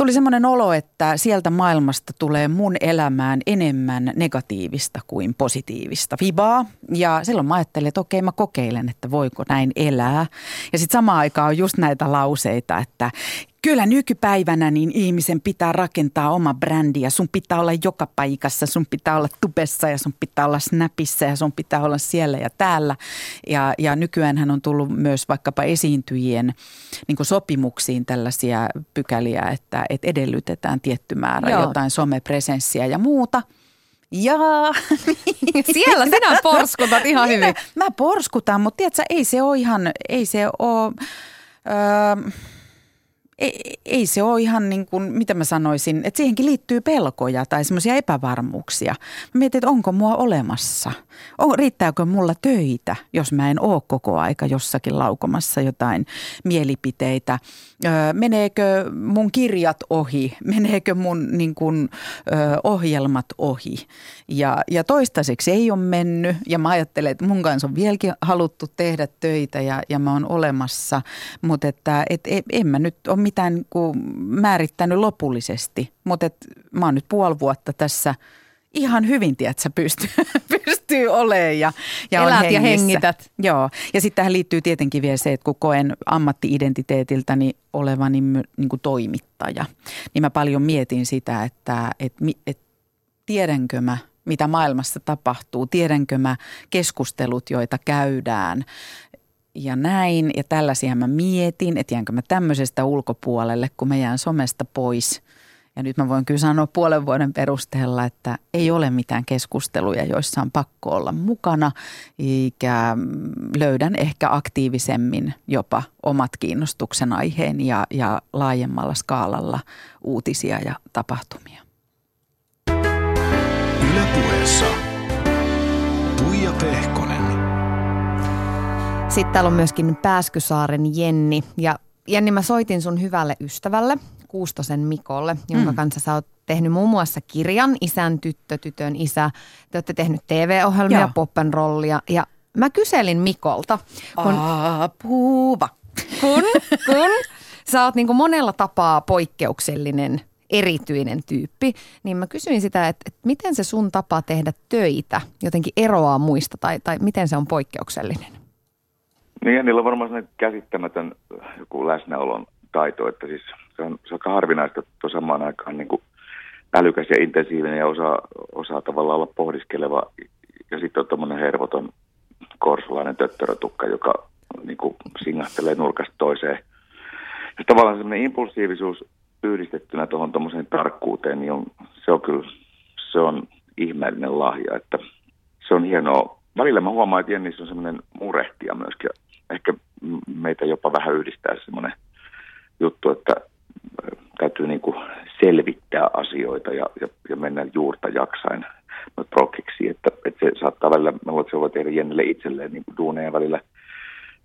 tuli semmoinen olo, että sieltä maailmasta tulee mun elämään enemmän negatiivista kuin positiivista vibaa. Ja silloin mä ajattelin, että okei mä kokeilen, että voiko näin elää. Ja sitten samaan aikaan on just näitä lauseita, että Kyllä nykypäivänä niin ihmisen pitää rakentaa oma brändi ja sun pitää olla joka paikassa, sun pitää olla tubessa ja sun pitää olla snapissa ja sun pitää olla siellä ja täällä. Ja, ja nykyään on tullut myös vaikkapa esiintyjien niin sopimuksiin tällaisia pykäliä, että, että edellytetään tietty määrä Joo. jotain somepresenssiä ja muuta. Ja siellä sinä porskutat ihan niin hyvin. Mä, mä porskutan, mutta tiedätkö, ei se ole ihan, ei se ole... Öö, ei, ei se ole ihan niin kuin, mitä mä sanoisin, että siihenkin liittyy pelkoja tai semmoisia epävarmuuksia. Mä mietin, että onko mua olemassa? On, riittääkö mulla töitä, jos mä en ole koko aika jossakin laukomassa jotain mielipiteitä? Öö, meneekö mun kirjat ohi? Meneekö mun niin kuin, ö, ohjelmat ohi? Ja, ja toistaiseksi ei ole mennyt ja mä ajattelen, että mun kanssa on vieläkin haluttu tehdä töitä ja, ja mä oon olemassa, mutta että et, et, en mä nyt ole mitään niin kuin määrittänyt lopullisesti, mutta et, mä oon nyt puoli vuotta tässä ihan hyvin, tiedätkö, pystyy, pystyy olemaan ja, ja Elät on ja hengität. Joo, ja sitten tähän liittyy tietenkin vielä se, että kun koen ammattiidentiteetiltäni olevani my- niin kuin toimittaja, niin mä paljon mietin sitä, että et, mi- et, tiedänkö mä, mitä maailmassa tapahtuu, tiedänkö mä keskustelut, joita käydään ja näin. Ja tällaisia mä mietin, että jäänkö mä tämmöisestä ulkopuolelle, kun mä jään somesta pois. Ja nyt mä voin kyllä sanoa puolen vuoden perusteella, että ei ole mitään keskusteluja, joissa on pakko olla mukana, eikä löydän ehkä aktiivisemmin jopa omat kiinnostuksen aiheen ja, ja laajemmalla skaalalla uutisia ja tapahtumia. Ylepuheessa Tuija Pehkonen. Sitten täällä on myöskin Pääskysaaren Jenni. Ja Jenni, mä soitin sun hyvälle ystävälle, Kuustosen Mikolle, jonka Mm. kanssa sä oot tehnyt muun muassa kirjan Isän tyttö, tytön isä. Te olette tehnyt TV-ohjelmia, poppenrollia. Ja mä kyselin Mikolta, kun, Apua. kun, kun sä oot niin monella tapaa poikkeuksellinen, erityinen tyyppi, niin mä kysyin sitä, että, että miten se sun tapa tehdä töitä jotenkin eroaa muista tai, tai miten se on poikkeuksellinen? Niin ja niillä on varmaan sellainen käsittämätön joku läsnäolon taito, että siis se on, se on aika harvinaista, että on samaan aikaan niin kuin älykäs ja intensiivinen ja osaa, osaa tavallaan olla pohdiskeleva ja sitten on tuommoinen hervoton korsulainen töttörötukka, joka niin kuin singahtelee nurkasta toiseen. Ja tavallaan semmoinen impulsiivisuus yhdistettynä tuohon tuommoiseen tarkkuuteen, niin on, se on kyllä se on ihmeellinen lahja, että se on hienoa. Välillä mä huomaan, että Jennissä on semmoinen murehtija myöskin. Ehkä meitä jopa vähän yhdistää semmoinen juttu, että ö, täytyy niin kuin selvittää asioita ja, ja, ja mennä juurta jaksain prokiksi, että, että se saattaa välillä, mä luulen, että se voi tehdä Jennille itselleen niin duuneja välillä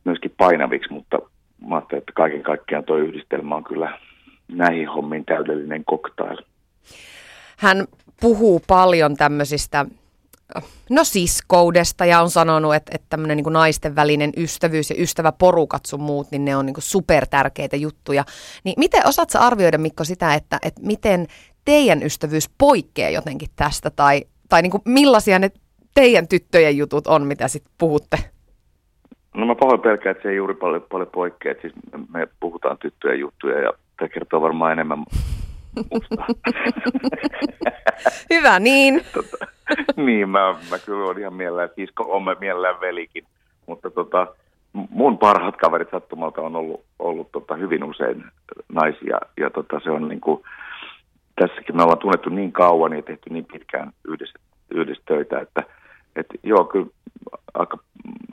myöskin painaviksi, mutta mä ajattelin, että kaiken kaikkiaan tuo yhdistelmä on kyllä näihin hommiin täydellinen cocktail. hän puhuu paljon tämmöisistä no siskoudesta ja on sanonut, että, että tämmöinen niin naisten välinen ystävyys ja ystäväporukat sun muut, niin ne on niin super tärkeitä juttuja. Niin miten osaat sä arvioida Mikko sitä, että, että miten teidän ystävyys poikkeaa jotenkin tästä tai, tai niin kuin millaisia ne teidän tyttöjen jutut on, mitä sitten puhutte? No mä pahoin pelkään, että se ei juuri paljon, paljon poikkea. Siis me- me puhutaan tyttöjen juttuja ja tämä kertoo varmaan enemmän. Hyvä niin. tota, niin, mä, mä kyllä olen ihan mielellään sisko, on mä mielellään velikin. Mutta tota, mun parhaat kaverit sattumalta on ollut, ollut tota, hyvin usein naisia. Ja tota, se on niin kuin, tässäkin me ollaan tunnettu niin kauan ja tehty niin pitkään yhdessä, yhdessä töitä, että et, joo, kyllä aika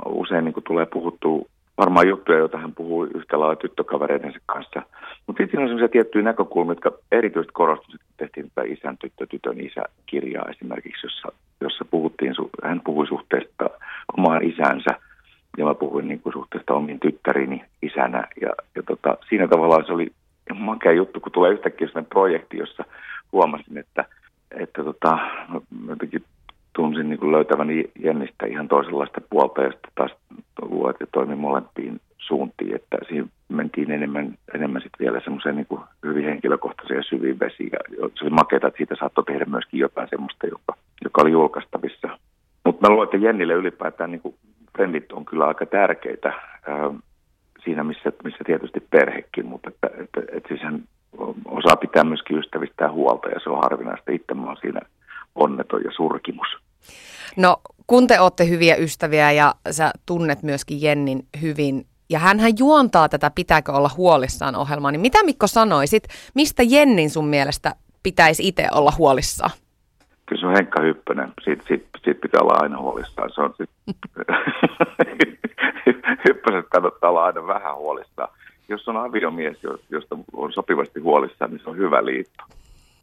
usein niin kuin tulee puhuttua varmaan juttuja, joita hän puhuu yhtä lailla tyttökavereidensa kanssa. Mutta sitten siinä on sellaisia tiettyjä näkökulmia, jotka erityisesti korostuivat, että tehtiin tätä isän tyttö, tytön isä kirjaa esimerkiksi, jossa, jossa puhuttiin, hän puhui suhteesta omaan isänsä ja mä puhuin niin kuin suhteesta omiin tyttärini isänä. Ja, ja tota, siinä tavallaan se oli makea juttu, kun tulee yhtäkkiä sellainen projekti, jossa huomasin, että, että tota, mä jotenkin tunsin niin kuin löytäväni Jennistä ihan toisenlaista puolta ja sitten taas luet ja toimi molempiin suuntiin, että siinä mentiin enemmän, enemmän sitten vielä semmoiseen niin kuin hyvin henkilökohtaiseen ja syviin vesiin ja se oli makeata, että siitä saattoi tehdä myöskin jotain semmoista, joka, joka oli julkaistavissa. Mutta mä luulen, että Jennille ylipäätään niin kuin frendit on kyllä aika tärkeitä ää, siinä, missä, missä tietysti perhekin, mutta että, että, että siis hän osaa pitää myöskin ystävistään huolta ja se on harvinaista. Itse mä oon siinä onneton ja surkimus. No kun te olette hyviä ystäviä ja sä tunnet myöskin Jennin hyvin, ja hän juontaa tätä Pitääkö olla huolissaan ohjelmaa, niin mitä Mikko sanoisit, mistä Jennin sun mielestä pitäisi itse olla huolissaan? kyllä se on Henkka Hyppönen. Siitä, siitä, siitä pitää olla aina huolissaan. Se on sit... Hyppöset kannattaa olla aina vähän huolissaan. Jos on aviomies, josta on sopivasti huolissaan, niin se on hyvä liitto.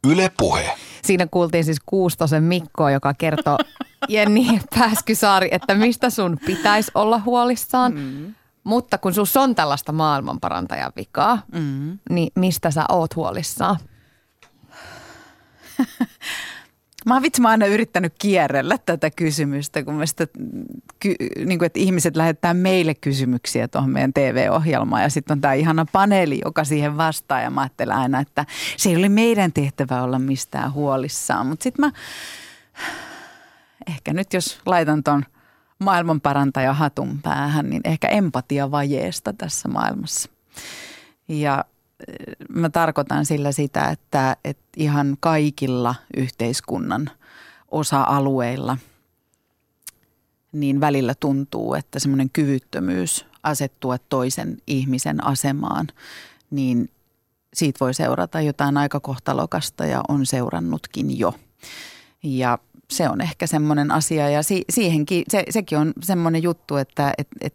Yle Puhe. Siinä kuultiin siis Kuustosen Mikkoa, joka kertoo Jenni Pääskysaari, että mistä sun pitäisi olla huolissaan. Mm. Mutta kun sus on tällaista maailmanparantajan vikaa, mm. niin mistä sä oot huolissaan? Mä oon vitsi, mä aina yrittänyt kierrellä tätä kysymystä, kun sitä, ky, niin kuin, että ihmiset lähettää meille kysymyksiä tuohon meidän TV-ohjelmaan. Ja sitten on tämä ihana paneeli, joka siihen vastaa. Ja mä ajattelen aina, että se ei ole meidän tehtävä olla mistään huolissaan. Mutta sitten mä, ehkä nyt jos laitan ton maailmanparantaja hatun päähän, niin ehkä empatia vajeesta tässä maailmassa. Ja mä tarkoitan sillä sitä, että, että ihan kaikilla yhteiskunnan osa-alueilla niin välillä tuntuu, että semmoinen kyvyttömyys asettua toisen ihmisen asemaan, niin siitä voi seurata jotain aika kohtalokasta ja on seurannutkin jo. Ja se on ehkä semmoinen asia ja si- siihenkin, se, sekin on semmoinen juttu, että et, et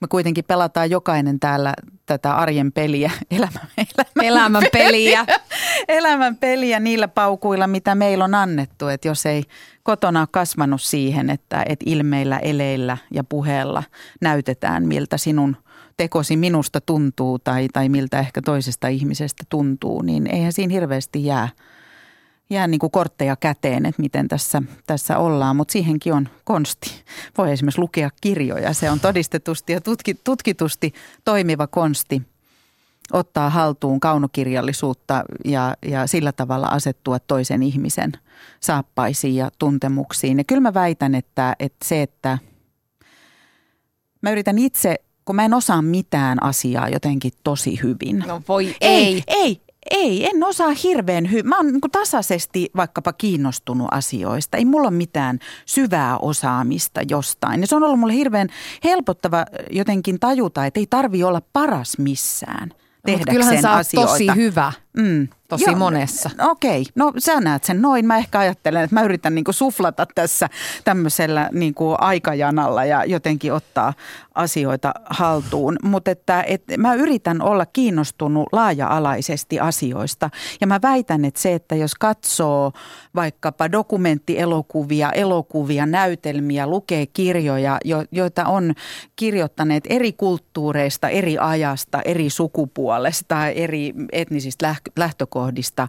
me kuitenkin pelataan jokainen täällä tätä arjen peliä, elämän, elämän, elämän peliä. peliä. elämän peliä niillä paukuilla, mitä meillä on annettu. Että jos ei kotona ole kasvanut siihen, että et ilmeillä, eleillä ja puheella näytetään, miltä sinun tekosi minusta tuntuu tai, tai miltä ehkä toisesta ihmisestä tuntuu, niin eihän siinä hirveästi jää – jää niin kuin kortteja käteen, että miten tässä, tässä ollaan, mutta siihenkin on konsti. Voi esimerkiksi lukea kirjoja, se on todistetusti ja tutki, tutkitusti toimiva konsti ottaa haltuun kaunokirjallisuutta ja, ja sillä tavalla asettua toisen ihmisen saappaisiin ja tuntemuksiin. Ja kyllä mä väitän, että, että se, että mä yritän itse kun mä en osaa mitään asiaa jotenkin tosi hyvin. No voi ei. Ei, ei, ei, en osaa hirveän hyvin. Mä oon niin tasaisesti vaikkapa kiinnostunut asioista. Ei mulla ole mitään syvää osaamista jostain. Ja se on ollut mulle hirveän helpottava jotenkin tajuta, että ei tarvi olla paras missään tehdäkseen no, kyllähän sä asioita. tosi hyvä. Mm tosi Joo, monessa. Okei, okay. no sä näet sen noin. Mä ehkä ajattelen, että mä yritän niinku suflata tässä tämmöisellä niinku aikajanalla ja jotenkin ottaa asioita haltuun. Mutta että, että mä yritän olla kiinnostunut laaja-alaisesti asioista. Ja mä väitän, että se, että jos katsoo vaikkapa dokumenttielokuvia, elokuvia, näytelmiä, lukee kirjoja, jo, joita on kirjoittaneet eri kulttuureista, eri ajasta, eri sukupuolesta, eri etnisistä lähtökohdista, lähtökohdista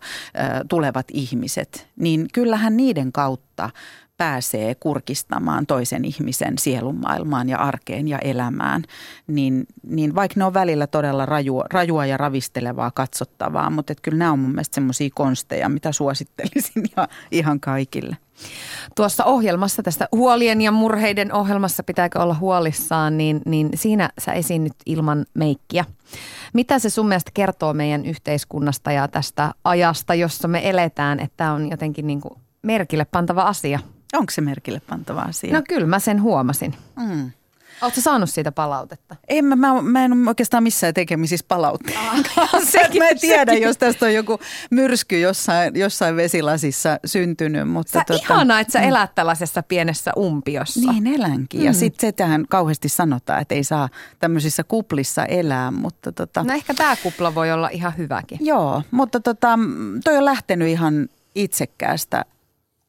tulevat ihmiset, niin kyllähän niiden kautta pääsee kurkistamaan toisen ihmisen sielunmaailmaan ja arkeen ja elämään, niin, niin vaikka ne on välillä todella rajua, rajua ja ravistelevaa katsottavaa, mutta et kyllä nämä on mun mielestä semmoisia konsteja, mitä suosittelisin ihan, ihan kaikille. Tuossa ohjelmassa, tästä huolien ja murheiden ohjelmassa pitääkö olla huolissaan, niin, niin siinä sä esiinnyt ilman meikkiä. Mitä se sun mielestä kertoo meidän yhteiskunnasta ja tästä ajasta, jossa me eletään, että tämä on jotenkin niin kuin merkille pantava asia? Onko se merkille pantava asia? No kyllä mä sen huomasin. Mm. Oletko saanut siitä palautetta? En mä, mä, mä en ole oikeastaan missään tekemisissä palautteen ah, Mä en tiedä, sekin. jos tästä on joku myrsky jossain, jossain vesilasissa syntynyt. Mutta sä tota, ihanaa, että sä mm. elät tällaisessa pienessä umpiossa. Niin elänkin. Mm. Ja sitten se tähän kauheasti sanotaan, että ei saa tämmöisissä kuplissa elää. Mutta tota, no ehkä tämä kupla voi olla ihan hyväkin. Joo, mutta tota, toi on lähtenyt ihan itsekkäästä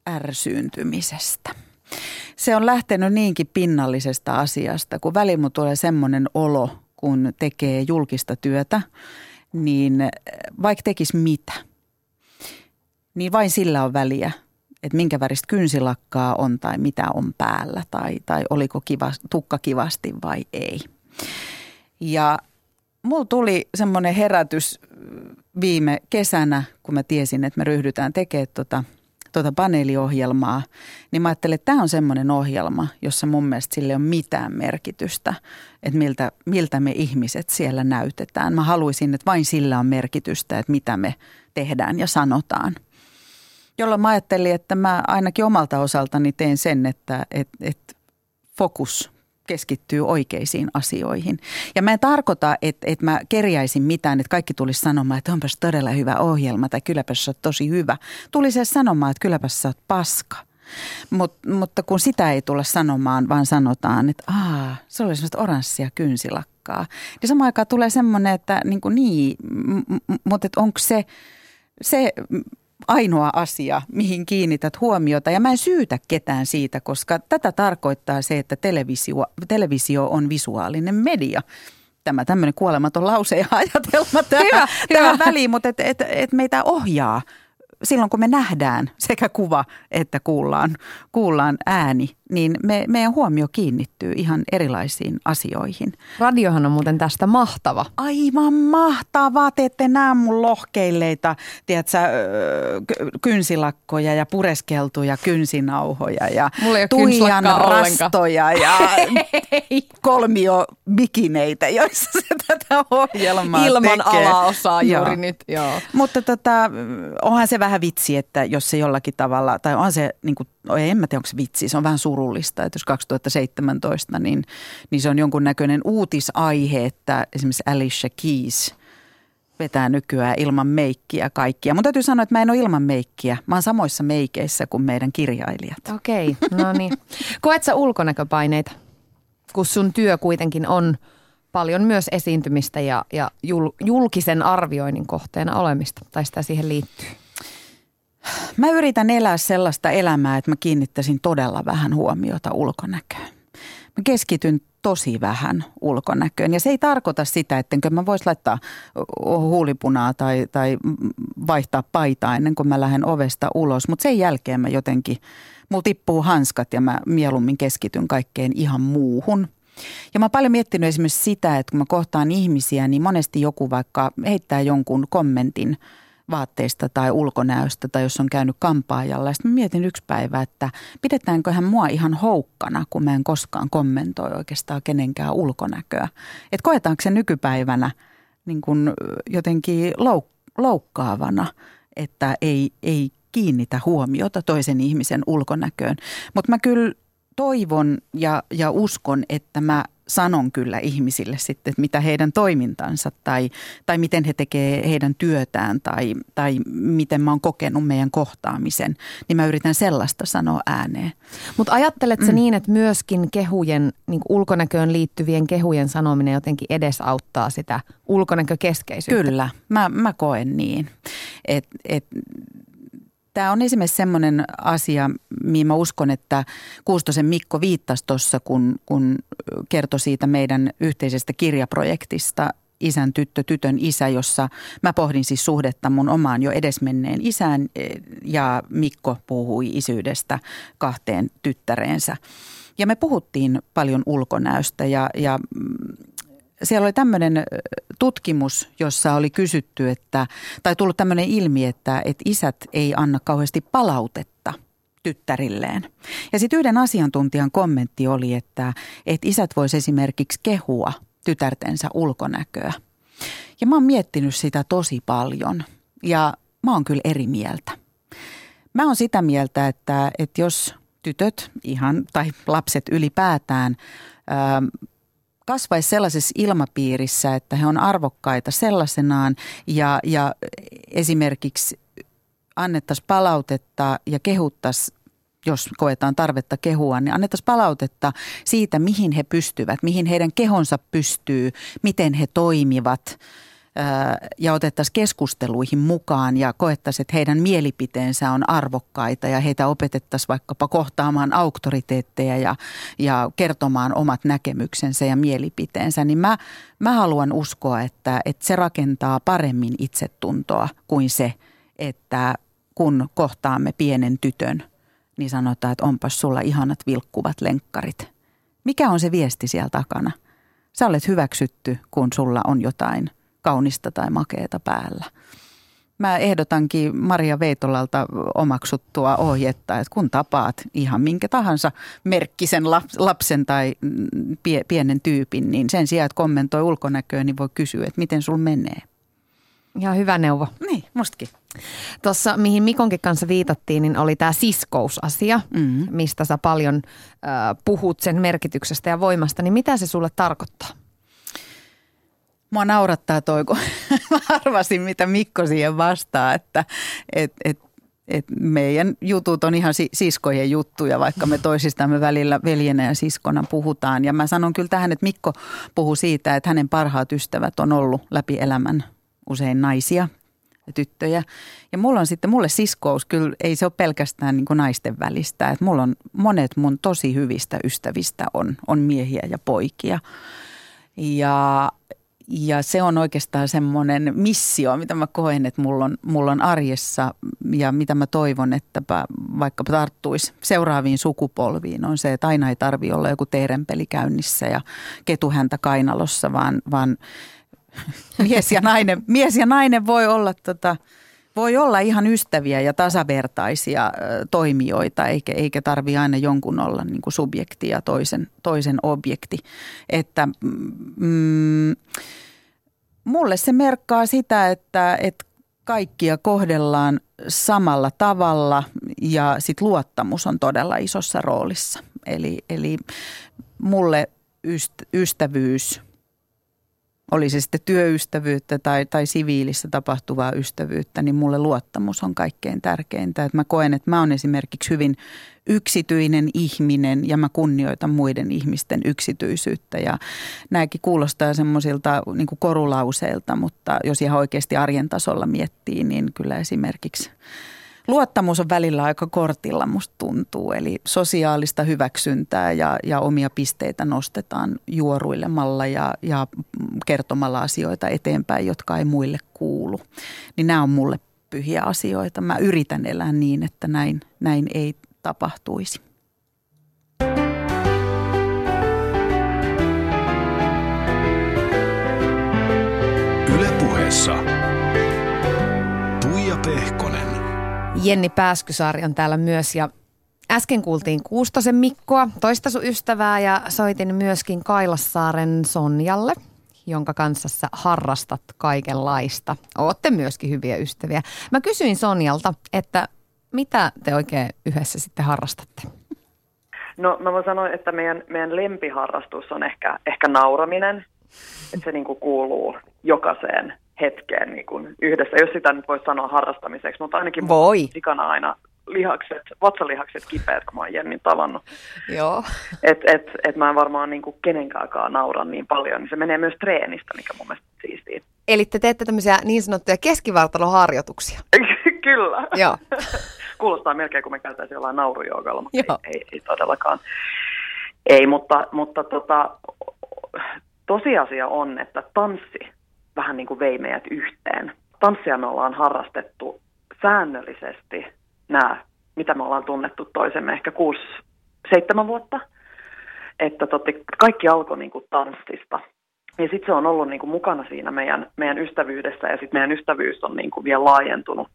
ärsyyntymisestä se on lähtenyt niinkin pinnallisesta asiasta, kun väliin tulee semmoinen olo, kun tekee julkista työtä, niin eh, vaikka tekisi mitä, niin vain sillä on väliä, että minkä väristä kynsilakkaa on tai mitä on päällä tai, tai oliko kiva, tukka kivasti vai ei. Ja mulla tuli semmoinen herätys viime kesänä, kun mä tiesin, että me ryhdytään tekemään tota – tuota paneeliohjelmaa, niin mä ajattelin, että tämä on semmoinen ohjelma, jossa mun mielestä sille on mitään merkitystä, että miltä, miltä me ihmiset siellä näytetään. Mä haluaisin, että vain sillä on merkitystä, että mitä me tehdään ja sanotaan. Jolloin mä ajattelin, että mä ainakin omalta osaltani teen sen, että et, et fokus keskittyy oikeisiin asioihin. Ja mä en tarkoita, että, että mä kerjäisin mitään, että kaikki tulisi sanomaan, että onpas todella hyvä ohjelma tai kylläpäs sä oot tosi hyvä. Tulisi sanomaan, että kylläpäs sä oot paska. Mut, mutta kun sitä ei tulla sanomaan, vaan sanotaan, että Aa, se oli semmoista oranssia kynsilakkaa. Niin samaan aikaan tulee semmoinen, että niin, kuin niin mutta onko se, se ainoa asia, mihin kiinnität huomiota. Ja mä en syytä ketään siitä, koska tätä tarkoittaa se, että televisio, televisio on visuaalinen media tämä tämmöinen kuolematon lause ja ajatelma tähän, hyvä, tähän hyvä. väliin, mutta et, et, et meitä ohjaa silloin kun me nähdään sekä kuva että kuullaan, kuullaan ääni, niin me, meidän huomio kiinnittyy ihan erilaisiin asioihin. Radiohan on muuten tästä mahtava. Aivan mahtavaa. Te ette näe mun lohkeilleita, tiedätkö, kynsilakkoja ja pureskeltuja kynsinauhoja ja tuijan rastoja ja kolmio bikineitä, joissa se tätä ohjelmaa Ilman tekee. alaosaa juuri joo. nyt, joo. Mutta tota, onhan se vähän vitsi, että jos se jollakin tavalla, tai on se niin kuin en mä tiedä onko se vitsi, se on vähän surullista, että jos 2017, niin, niin se on jonkunnäköinen uutisaihe, että esimerkiksi Alicia Keys vetää nykyään ilman meikkiä kaikkia. Mun täytyy sanoa, että mä en ole ilman meikkiä. Mä oon samoissa meikeissä kuin meidän kirjailijat. Okei, no niin. Koet sä ulkonäköpaineita, kun sun työ kuitenkin on paljon myös esiintymistä ja, ja jul, julkisen arvioinnin kohteena olemista, tai sitä siihen liittyy? Mä yritän elää sellaista elämää, että mä kiinnittäisin todella vähän huomiota ulkonäköön. Mä keskityn tosi vähän ulkonäköön. Ja se ei tarkoita sitä, ettenkö mä vois laittaa huulipunaa tai, tai vaihtaa paitaa ennen kuin mä lähden ovesta ulos. Mutta sen jälkeen mä jotenkin, mulla tippuu hanskat ja mä mieluummin keskityn kaikkeen ihan muuhun. Ja mä oon paljon miettinyt esimerkiksi sitä, että kun mä kohtaan ihmisiä, niin monesti joku vaikka heittää jonkun kommentin – vaatteista tai ulkonäöstä tai jos on käynyt kampaajalla. Sitten mietin yksi päivä, että pidetäänköhän mua ihan houkkana, kun mä en koskaan kommentoi oikeastaan kenenkään ulkonäköä. Että koetaanko se nykypäivänä niin kuin jotenkin louk- loukkaavana, että ei, ei kiinnitä huomiota toisen ihmisen ulkonäköön. Mutta mä kyllä toivon ja, ja uskon, että mä sanon kyllä ihmisille sitten, että mitä heidän toimintansa tai, tai miten he tekee heidän työtään tai, tai miten mä oon kokenut meidän kohtaamisen, niin mä yritän sellaista sanoa ääneen. Mutta ajattelet mm. niin, että myöskin kehujen, niin ulkonäköön liittyvien kehujen sanominen jotenkin edesauttaa sitä ulkonäkökeskeisyyttä? Kyllä, mä, mä koen niin. Et, et, Tämä on esimerkiksi semmoinen asia, mihin mä uskon, että Kuustosen Mikko viittasi tuossa, kun, kun kertoi siitä meidän yhteisestä kirjaprojektista Isän tyttö, tytön isä, jossa mä pohdin siis suhdetta mun omaan jo edesmenneen isään ja Mikko puhui isyydestä kahteen tyttäreensä. Ja me puhuttiin paljon ulkonäöstä ja, ja siellä oli tämmöinen tutkimus, jossa oli kysytty, että, tai tullut tämmöinen ilmi, että, että isät ei anna kauheasti palautetta tyttärilleen. Ja sitten yhden asiantuntijan kommentti oli, että, että isät vois esimerkiksi kehua tytärtensä ulkonäköä. Ja mä oon miettinyt sitä tosi paljon ja mä oon kyllä eri mieltä. Mä oon sitä mieltä, että, että jos tytöt ihan tai lapset ylipäätään kasvaisi sellaisessa ilmapiirissä, että he on arvokkaita sellaisenaan ja, ja esimerkiksi annettaisiin palautetta ja kehuttaisiin jos koetaan tarvetta kehua, niin annettaisiin palautetta siitä, mihin he pystyvät, mihin heidän kehonsa pystyy, miten he toimivat – ja otettaisiin keskusteluihin mukaan ja koettaisiin, että heidän mielipiteensä on arvokkaita ja heitä opetettaisiin vaikkapa kohtaamaan auktoriteetteja ja, ja kertomaan omat näkemyksensä ja mielipiteensä, niin mä, mä haluan uskoa, että, että se rakentaa paremmin itsetuntoa kuin se, että kun kohtaamme pienen tytön, niin sanotaan, että onpas sulla ihanat vilkkuvat lenkkarit. Mikä on se viesti siellä takana? Sä olet hyväksytty, kun sulla on jotain – kaunista tai makeeta päällä. Mä ehdotankin Maria Veitolalta omaksuttua ohjetta, että kun tapaat ihan minkä tahansa merkkisen lapsen tai pienen tyypin, niin sen sijaan, että kommentoi ulkonäköä, niin voi kysyä, että miten sul menee. Ihan hyvä neuvo. Niin. Mustakin. Tuossa, mihin Mikonkin kanssa viitattiin, niin oli tämä siskousasia, mm-hmm. mistä sä paljon äh, puhut sen merkityksestä ja voimasta. Niin mitä se sulle tarkoittaa? Mua naurattaa toi, kun mä arvasin, mitä Mikko siihen vastaa, että et, et, et meidän jutut on ihan siskojen juttuja, vaikka me toisistamme välillä veljenä ja siskona puhutaan. Ja mä sanon kyllä tähän, että Mikko puhuu siitä, että hänen parhaat ystävät on ollut läpi elämän usein naisia ja tyttöjä. Ja mulla on sitten, mulle siskous kyllä ei se ole pelkästään niin naisten välistä. Että mulla on monet mun tosi hyvistä ystävistä on, on miehiä ja poikia. Ja ja se on oikeastaan semmoinen missio, mitä mä koen, että mulla on, mulla on arjessa ja mitä mä toivon, että vaikka tarttuisi seuraaviin sukupolviin, on se, että aina ei tarvi olla joku teerenpeli käynnissä ja ketuhäntä kainalossa, vaan, vaan mies, ja nainen, mies ja nainen voi olla tota, voi olla ihan ystäviä ja tasavertaisia toimijoita, eikä, eikä tarvi aina jonkun olla niin kuin subjekti ja toisen, toisen objekti. Että mm, mulle se merkkaa sitä, että, että kaikkia kohdellaan samalla tavalla ja sit luottamus on todella isossa roolissa. Eli, eli mulle ystävyys – oli se sitten työystävyyttä tai, tai siviilissä tapahtuvaa ystävyyttä, niin mulle luottamus on kaikkein tärkeintä. Että mä koen, että mä oon esimerkiksi hyvin yksityinen ihminen ja mä kunnioitan muiden ihmisten yksityisyyttä. Ja nämäkin kuulostaa semmoisilta niin korulauseilta, mutta jos ihan oikeasti arjen tasolla miettii, niin kyllä esimerkiksi – luottamus on välillä aika kortilla, musta tuntuu. Eli sosiaalista hyväksyntää ja, ja omia pisteitä nostetaan juoruilemalla ja, ja kertomalla asioita eteenpäin, jotka ei muille kuulu. Niin nämä on mulle pyhiä asioita. Mä yritän elää niin, että näin, näin ei tapahtuisi. Ylepuheessa Tuija Pehkonen. Jenni Pääskysaari on täällä myös ja äsken kuultiin Kuustosen Mikkoa, toista sun ystävää ja soitin myöskin Kailassaaren Sonjalle, jonka kanssa sä harrastat kaikenlaista. Ootte myöskin hyviä ystäviä. Mä kysyin Sonjalta, että mitä te oikein yhdessä sitten harrastatte? No mä voin sanoa, että meidän, meidän lempiharrastus on ehkä, ehkä nauraminen. Että se niin kuuluu jokaiseen hetkeen niin kuin yhdessä, jos sitä nyt voi sanoa harrastamiseksi, mutta ainakin voi. sikana aina lihakset, vatsalihakset kipeät, kun mä oon Jennin tavannut. Joo. Et, et, et mä en varmaan niin kuin kenenkaakaan naura niin paljon, niin se menee myös treenistä, mikä mun mielestä siistiä. Eli te teette tämmöisiä niin sanottuja keskivartaloharjoituksia. Kyllä. Joo. Kuulostaa melkein, kun me käytäisiin jollain naurujoogalla, mutta Joo. Ei, ei, ei, todellakaan. Ei, mutta, mutta tota, tosiasia on, että tanssi vähän niin kuin vei meidät yhteen. Tanssia me ollaan harrastettu säännöllisesti nämä, mitä me ollaan tunnettu toisemme ehkä kuusi, seitsemän vuotta. Että totti, kaikki alkoi niin kuin tanssista. Ja sitten se on ollut niin kuin mukana siinä meidän, meidän ystävyydessä ja sitten meidän ystävyys on niin kuin vielä laajentunut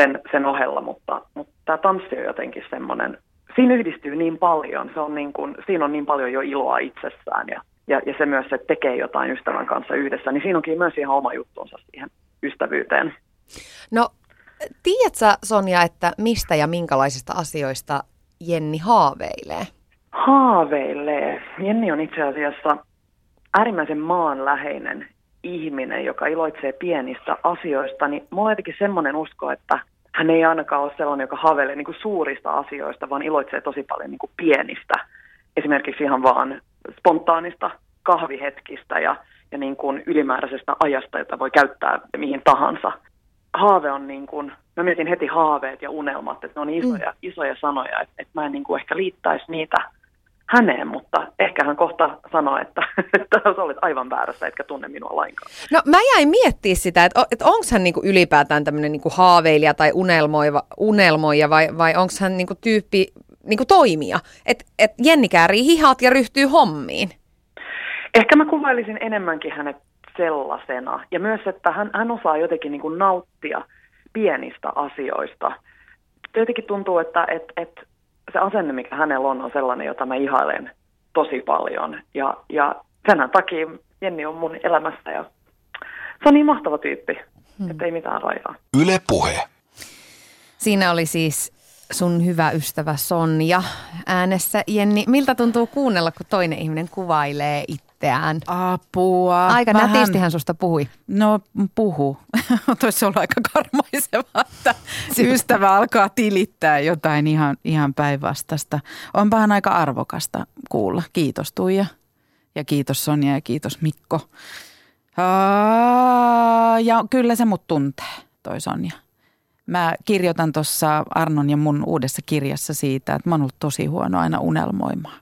sen, sen ohella, mutta, mutta tämä tanssi on jotenkin semmoinen, siinä yhdistyy niin paljon, se on niin kuin, siinä on niin paljon jo iloa itsessään ja ja, ja se myös, että tekee jotain ystävän kanssa yhdessä, niin siinä onkin myös ihan oma juttuunsa siihen ystävyyteen. No, tiedätkö Sonja, että mistä ja minkälaisista asioista Jenni haaveilee? Haaveilee. Jenni on itse asiassa äärimmäisen maanläheinen ihminen, joka iloitsee pienistä asioista, niin mulla on jotenkin semmoinen usko, että hän ei ainakaan ole sellainen, joka haaveilee niin suurista asioista, vaan iloitsee tosi paljon niin pienistä. Esimerkiksi ihan vaan spontaanista kahvihetkistä ja, ja niin kuin ylimääräisestä ajasta, jota voi käyttää mihin tahansa. Haave on niin kuin, mä mietin heti haaveet ja unelmat, että ne on isoja, mm. isoja sanoja, että, että mä en niin kuin ehkä liittäisi niitä häneen, mutta ehkä hän kohta sanoi, että, että sä olet aivan väärässä, etkä tunne minua lainkaan. No mä jäin miettiä sitä, että, että onko hän niinku ylipäätään tämmöinen niinku haaveilija tai unelmoiva, unelmoija vai, vai onko hän niinku tyyppi, niin kuin toimia. Että et Jenni käärii hihat ja ryhtyy hommiin. Ehkä mä kuvailisin enemmänkin hänet sellaisena. Ja myös, että hän, hän osaa jotenkin niin kuin nauttia pienistä asioista. Jotenkin tuntuu, että et, et se asenne, mikä hänellä on, on sellainen, jota mä ihailen tosi paljon. Ja, ja sen takia Jenni on mun elämässä ja se on niin mahtava tyyppi, hmm. että ei mitään rajaa. Yle Puhe. Siinä oli siis sun hyvä ystävä Sonja äänessä. Jenni, miltä tuntuu kuunnella, kun toinen ihminen kuvailee itseään? Apua. Aika vähän... nätisti hän susta puhui. No puhu. Toisi olla aika karmaiseva, että ystävä alkaa tilittää jotain ihan, ihan päinvastasta. Onpahan aika arvokasta kuulla. Kiitos Tuija ja kiitos Sonja ja kiitos Mikko. Ja kyllä se mut tuntee, toi Sonja. Mä kirjoitan tuossa Arnon ja mun uudessa kirjassa siitä, että mä oon ollut tosi huono aina unelmoimaan.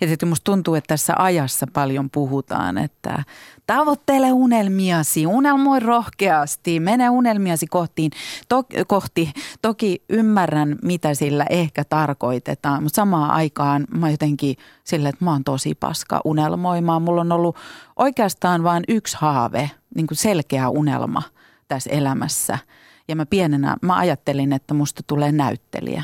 Ja sitten musta tuntuu, että tässä ajassa paljon puhutaan, että tavoittele unelmiasi, unelmoi rohkeasti, mene unelmiasi kohtiin, to, kohti. Toki ymmärrän, mitä sillä ehkä tarkoitetaan, mutta samaan aikaan mä jotenkin sillä, että mä oon tosi paska unelmoimaan. Mulla on ollut oikeastaan vain yksi haave, niin kuin selkeä unelma tässä elämässä – ja mä pienenä, mä ajattelin, että musta tulee näyttelijä.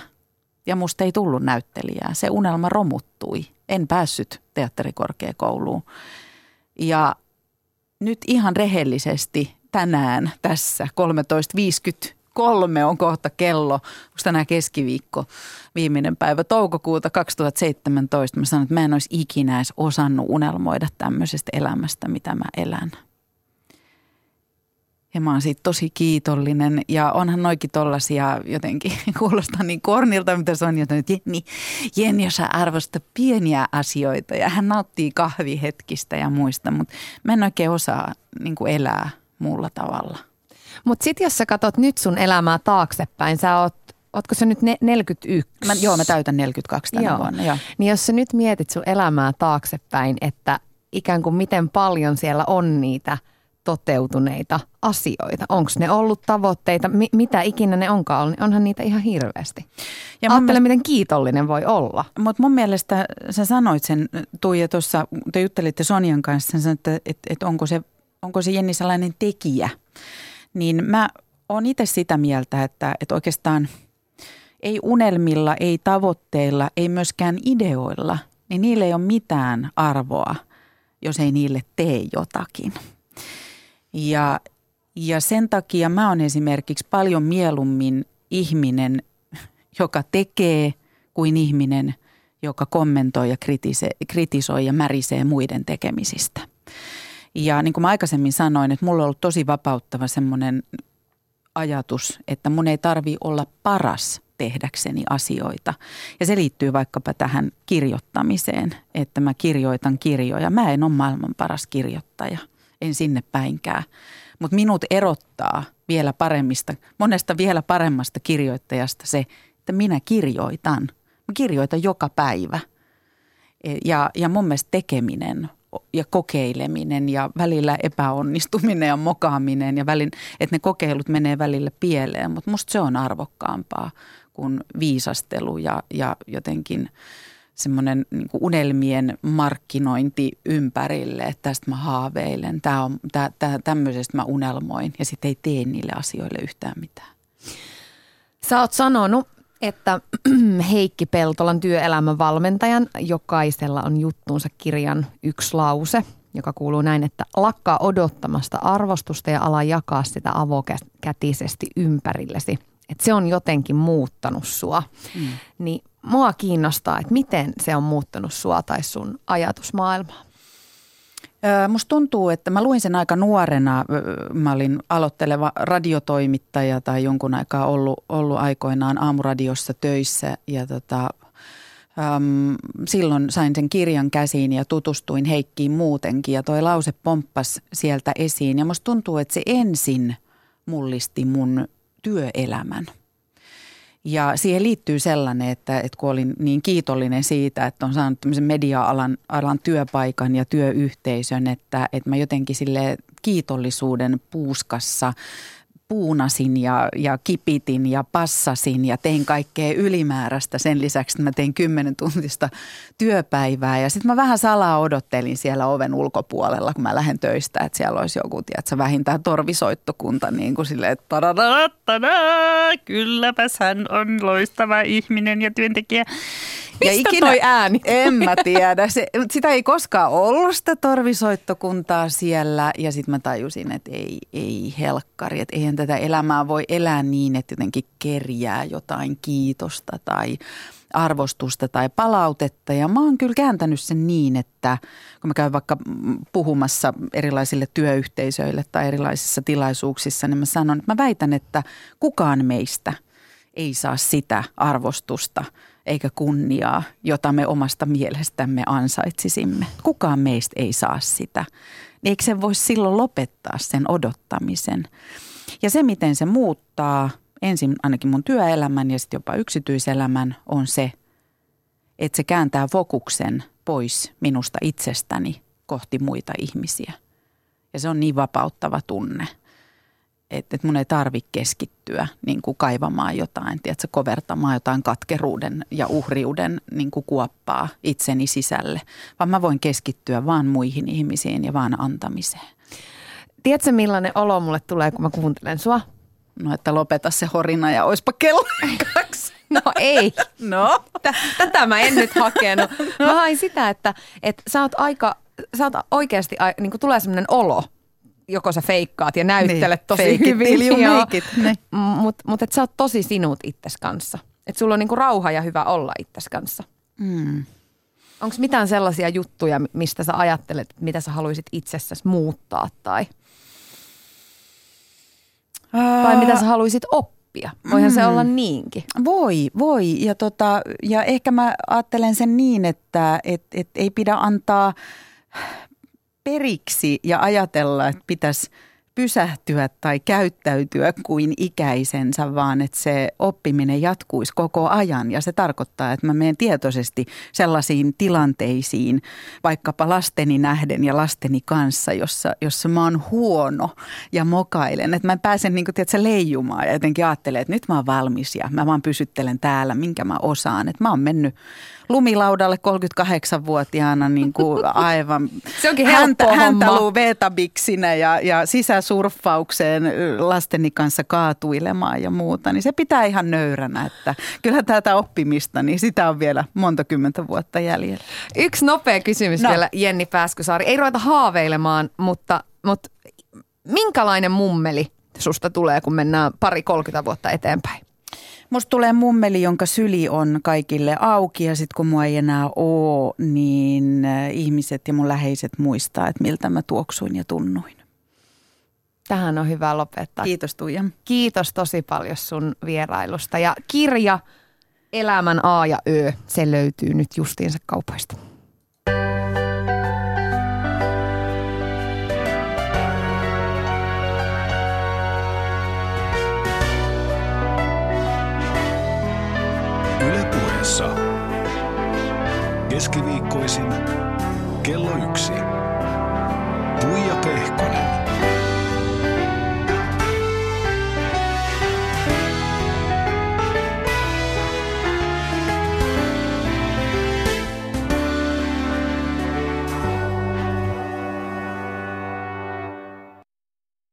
Ja musta ei tullut näyttelijää. Se unelma romuttui. En päässyt teatterikorkeakouluun. Ja nyt ihan rehellisesti tänään tässä 13.53 on kohta kello, onko tänään keskiviikko, viimeinen päivä toukokuuta 2017. Mä sanoin, että mä en olisi ikinä edes osannut unelmoida tämmöisestä elämästä, mitä mä elän. Ja mä oon siitä tosi kiitollinen ja onhan noikin tollasia jotenkin kuulostaa niin kornilta, mitä se on jotenkin, että Jenni, Jenni sä arvosta pieniä asioita ja hän nauttii kahvihetkistä ja muista, mutta mä en oikein osaa niin elää muulla tavalla. Mutta sitten jos sä katsot nyt sun elämää taaksepäin, sä oot Ootko se nyt ne, 41? Mä, joo, mä täytän 42 tänä joo. vuonna. Joo. Niin jos sä nyt mietit sun elämää taaksepäin, että ikään kuin miten paljon siellä on niitä – toteutuneita asioita? Onko ne ollut tavoitteita? Mi- mitä ikinä ne onkaan ollut? Onhan niitä ihan hirveästi. Ja Ajattele, mielestä, miten kiitollinen voi olla. Mutta mun mielestä sä sanoit sen, Tuija, tuossa, te juttelitte Sonjan kanssa, sä sanoit, että, että, että onko, se, onko se Jenni sellainen tekijä. Niin mä oon itse sitä mieltä, että, että oikeastaan ei unelmilla, ei tavoitteilla, ei myöskään ideoilla, niin niille ei ole mitään arvoa, jos ei niille tee jotakin. Ja, ja sen takia mä oon esimerkiksi paljon mieluummin ihminen, joka tekee, kuin ihminen, joka kommentoi ja kritisoi, kritisoi ja märisee muiden tekemisistä. Ja niin kuin mä aikaisemmin sanoin, että mulla on ollut tosi vapauttava semmoinen ajatus, että mun ei tarvi olla paras tehdäkseni asioita. Ja se liittyy vaikkapa tähän kirjoittamiseen, että mä kirjoitan kirjoja. Mä en ole maailman paras kirjoittaja – en sinne päinkään. Mutta minut erottaa vielä paremmista, monesta vielä paremmasta kirjoittajasta se, että minä kirjoitan. Mä kirjoitan joka päivä. E, ja, ja mun mielestä tekeminen ja kokeileminen ja välillä epäonnistuminen ja mokaaminen ja välin, että ne kokeilut menee välillä pieleen, mutta musta se on arvokkaampaa kuin viisastelu ja, ja jotenkin – semmoinen niin unelmien markkinointi ympärille, että tästä mä haaveilen, tää on, tää, tää, tämmöisestä mä unelmoin ja sitten ei tee niille asioille yhtään mitään. Sä oot sanonut, että Heikki Peltolan työelämän valmentajan jokaisella on juttuunsa kirjan yksi lause, joka kuuluu näin, että lakkaa odottamasta arvostusta ja ala jakaa sitä avokätisesti ympärillesi. Että se on jotenkin muuttanut sua. Mm. Niin mua kiinnostaa, että miten se on muuttanut sua tai sun ajatusmaailmaa. Musta tuntuu, että mä luin sen aika nuorena. Mä olin aloitteleva radiotoimittaja tai jonkun aikaa ollut, ollut aikoinaan aamuradiossa töissä ja tota, äm, silloin sain sen kirjan käsiin ja tutustuin Heikkiin muutenkin ja toi lause pomppas sieltä esiin ja musta tuntuu, että se ensin mullisti mun työelämän – ja siihen liittyy sellainen, että, että kun olin niin kiitollinen siitä, että on saanut tämmöisen media-alan alan työpaikan ja työyhteisön, että, että mä jotenkin sille kiitollisuuden puuskassa puunasin ja, ja kipitin ja passasin ja tein kaikkea ylimääräistä. Sen lisäksi että mä tein kymmenen tuntista työpäivää ja sitten mä vähän salaa odottelin siellä oven ulkopuolella, kun mä lähden töistä, että siellä olisi joku, tiedätkö, vähintään torvisoittokunta niin kuin silleen, että kylläpäs hän on loistava ihminen ja työntekijä. Ja ikinä, toi ääni? En mä tiedä. Se, sitä ei koskaan ollut sitä torvisoittokuntaa siellä ja sitten mä tajusin, että ei, ei helkkari, että eihän tätä elämää voi elää niin, että jotenkin kerjää jotain kiitosta tai arvostusta tai palautetta. Ja mä oon kyllä kääntänyt sen niin, että kun mä käyn vaikka puhumassa erilaisille työyhteisöille tai erilaisissa tilaisuuksissa, niin mä sanon, että mä väitän, että kukaan meistä ei saa sitä arvostusta eikä kunniaa, jota me omasta mielestämme ansaitsisimme. Kukaan meistä ei saa sitä. Eikö se voisi silloin lopettaa sen odottamisen? Ja se, miten se muuttaa ensin ainakin mun työelämän ja sitten jopa yksityiselämän on se, että se kääntää fokuksen pois minusta itsestäni kohti muita ihmisiä. Ja se on niin vapauttava tunne, että, että mun ei tarvitse keskittyä niin kuin kaivamaan jotain, tiedätkö, kovertamaan jotain katkeruuden ja uhriuden niin kuin kuoppaa itseni sisälle, vaan mä voin keskittyä vaan muihin ihmisiin ja vaan antamiseen. Tiedätkö millainen olo mulle tulee, kun mä kuuntelen sua? No, että lopeta se horina ja oispa kello kaksi. No ei. No? Tätä mä en nyt hakenut. Mä hain sitä, että, että sä oot aika, sä oot oikeasti, niin kuin tulee sellainen olo, joko sä feikkaat ja näyttelet niin, tosi hyvin. Niin. Mutta mut, että sä oot tosi sinut itses kanssa. Että sulla on niinku rauha ja hyvä olla itses kanssa. Mm. Onko mitään sellaisia juttuja, mistä sä ajattelet, mitä sä haluaisit itsessäsi muuttaa tai – tai mitä sä haluaisit oppia? Voihan mm. se olla niinkin. Voi, voi. Ja, tota, ja ehkä mä ajattelen sen niin, että et, et ei pidä antaa periksi ja ajatella, että pitäisi – pysähtyä tai käyttäytyä kuin ikäisensä, vaan että se oppiminen jatkuisi koko ajan. Ja se tarkoittaa, että mä menen tietoisesti sellaisiin tilanteisiin, vaikkapa lasteni nähden ja lasteni kanssa, jossa, jossa mä oon huono ja mokailen. Että mä pääsen niin kuin, tiedätkö, leijumaan ja jotenkin ajattelen, että nyt mä oon valmis ja mä vaan pysyttelen täällä, minkä mä osaan. Että mä oon mennyt lumilaudalle 38-vuotiaana niin kuin aivan Se onkin häntä, häntä veetabiksinä ja, ja sisäsurffaukseen lasteni kanssa kaatuilemaan ja muuta. Niin se pitää ihan nöyränä, että kyllä tätä oppimista, niin sitä on vielä monta kymmentä vuotta jäljellä. Yksi nopea kysymys no. vielä Jenni Pääskysaari. Ei ruveta haaveilemaan, mutta, mutta minkälainen mummeli susta tulee, kun mennään pari 30 vuotta eteenpäin? Musta tulee mummeli, jonka syli on kaikille auki ja sitten kun mua ei enää ole, niin äh, ihmiset ja mun läheiset muistaa, että miltä mä tuoksuin ja tunnuin. Tähän on hyvä lopettaa. Kiitos Tuija. Kiitos tosi paljon sun vierailusta ja kirja Elämän A ja Ö, se löytyy nyt justiinsa kaupoista. Ylepuheessa keskiviikkoisin kello yksi. Tuija Pehkonen.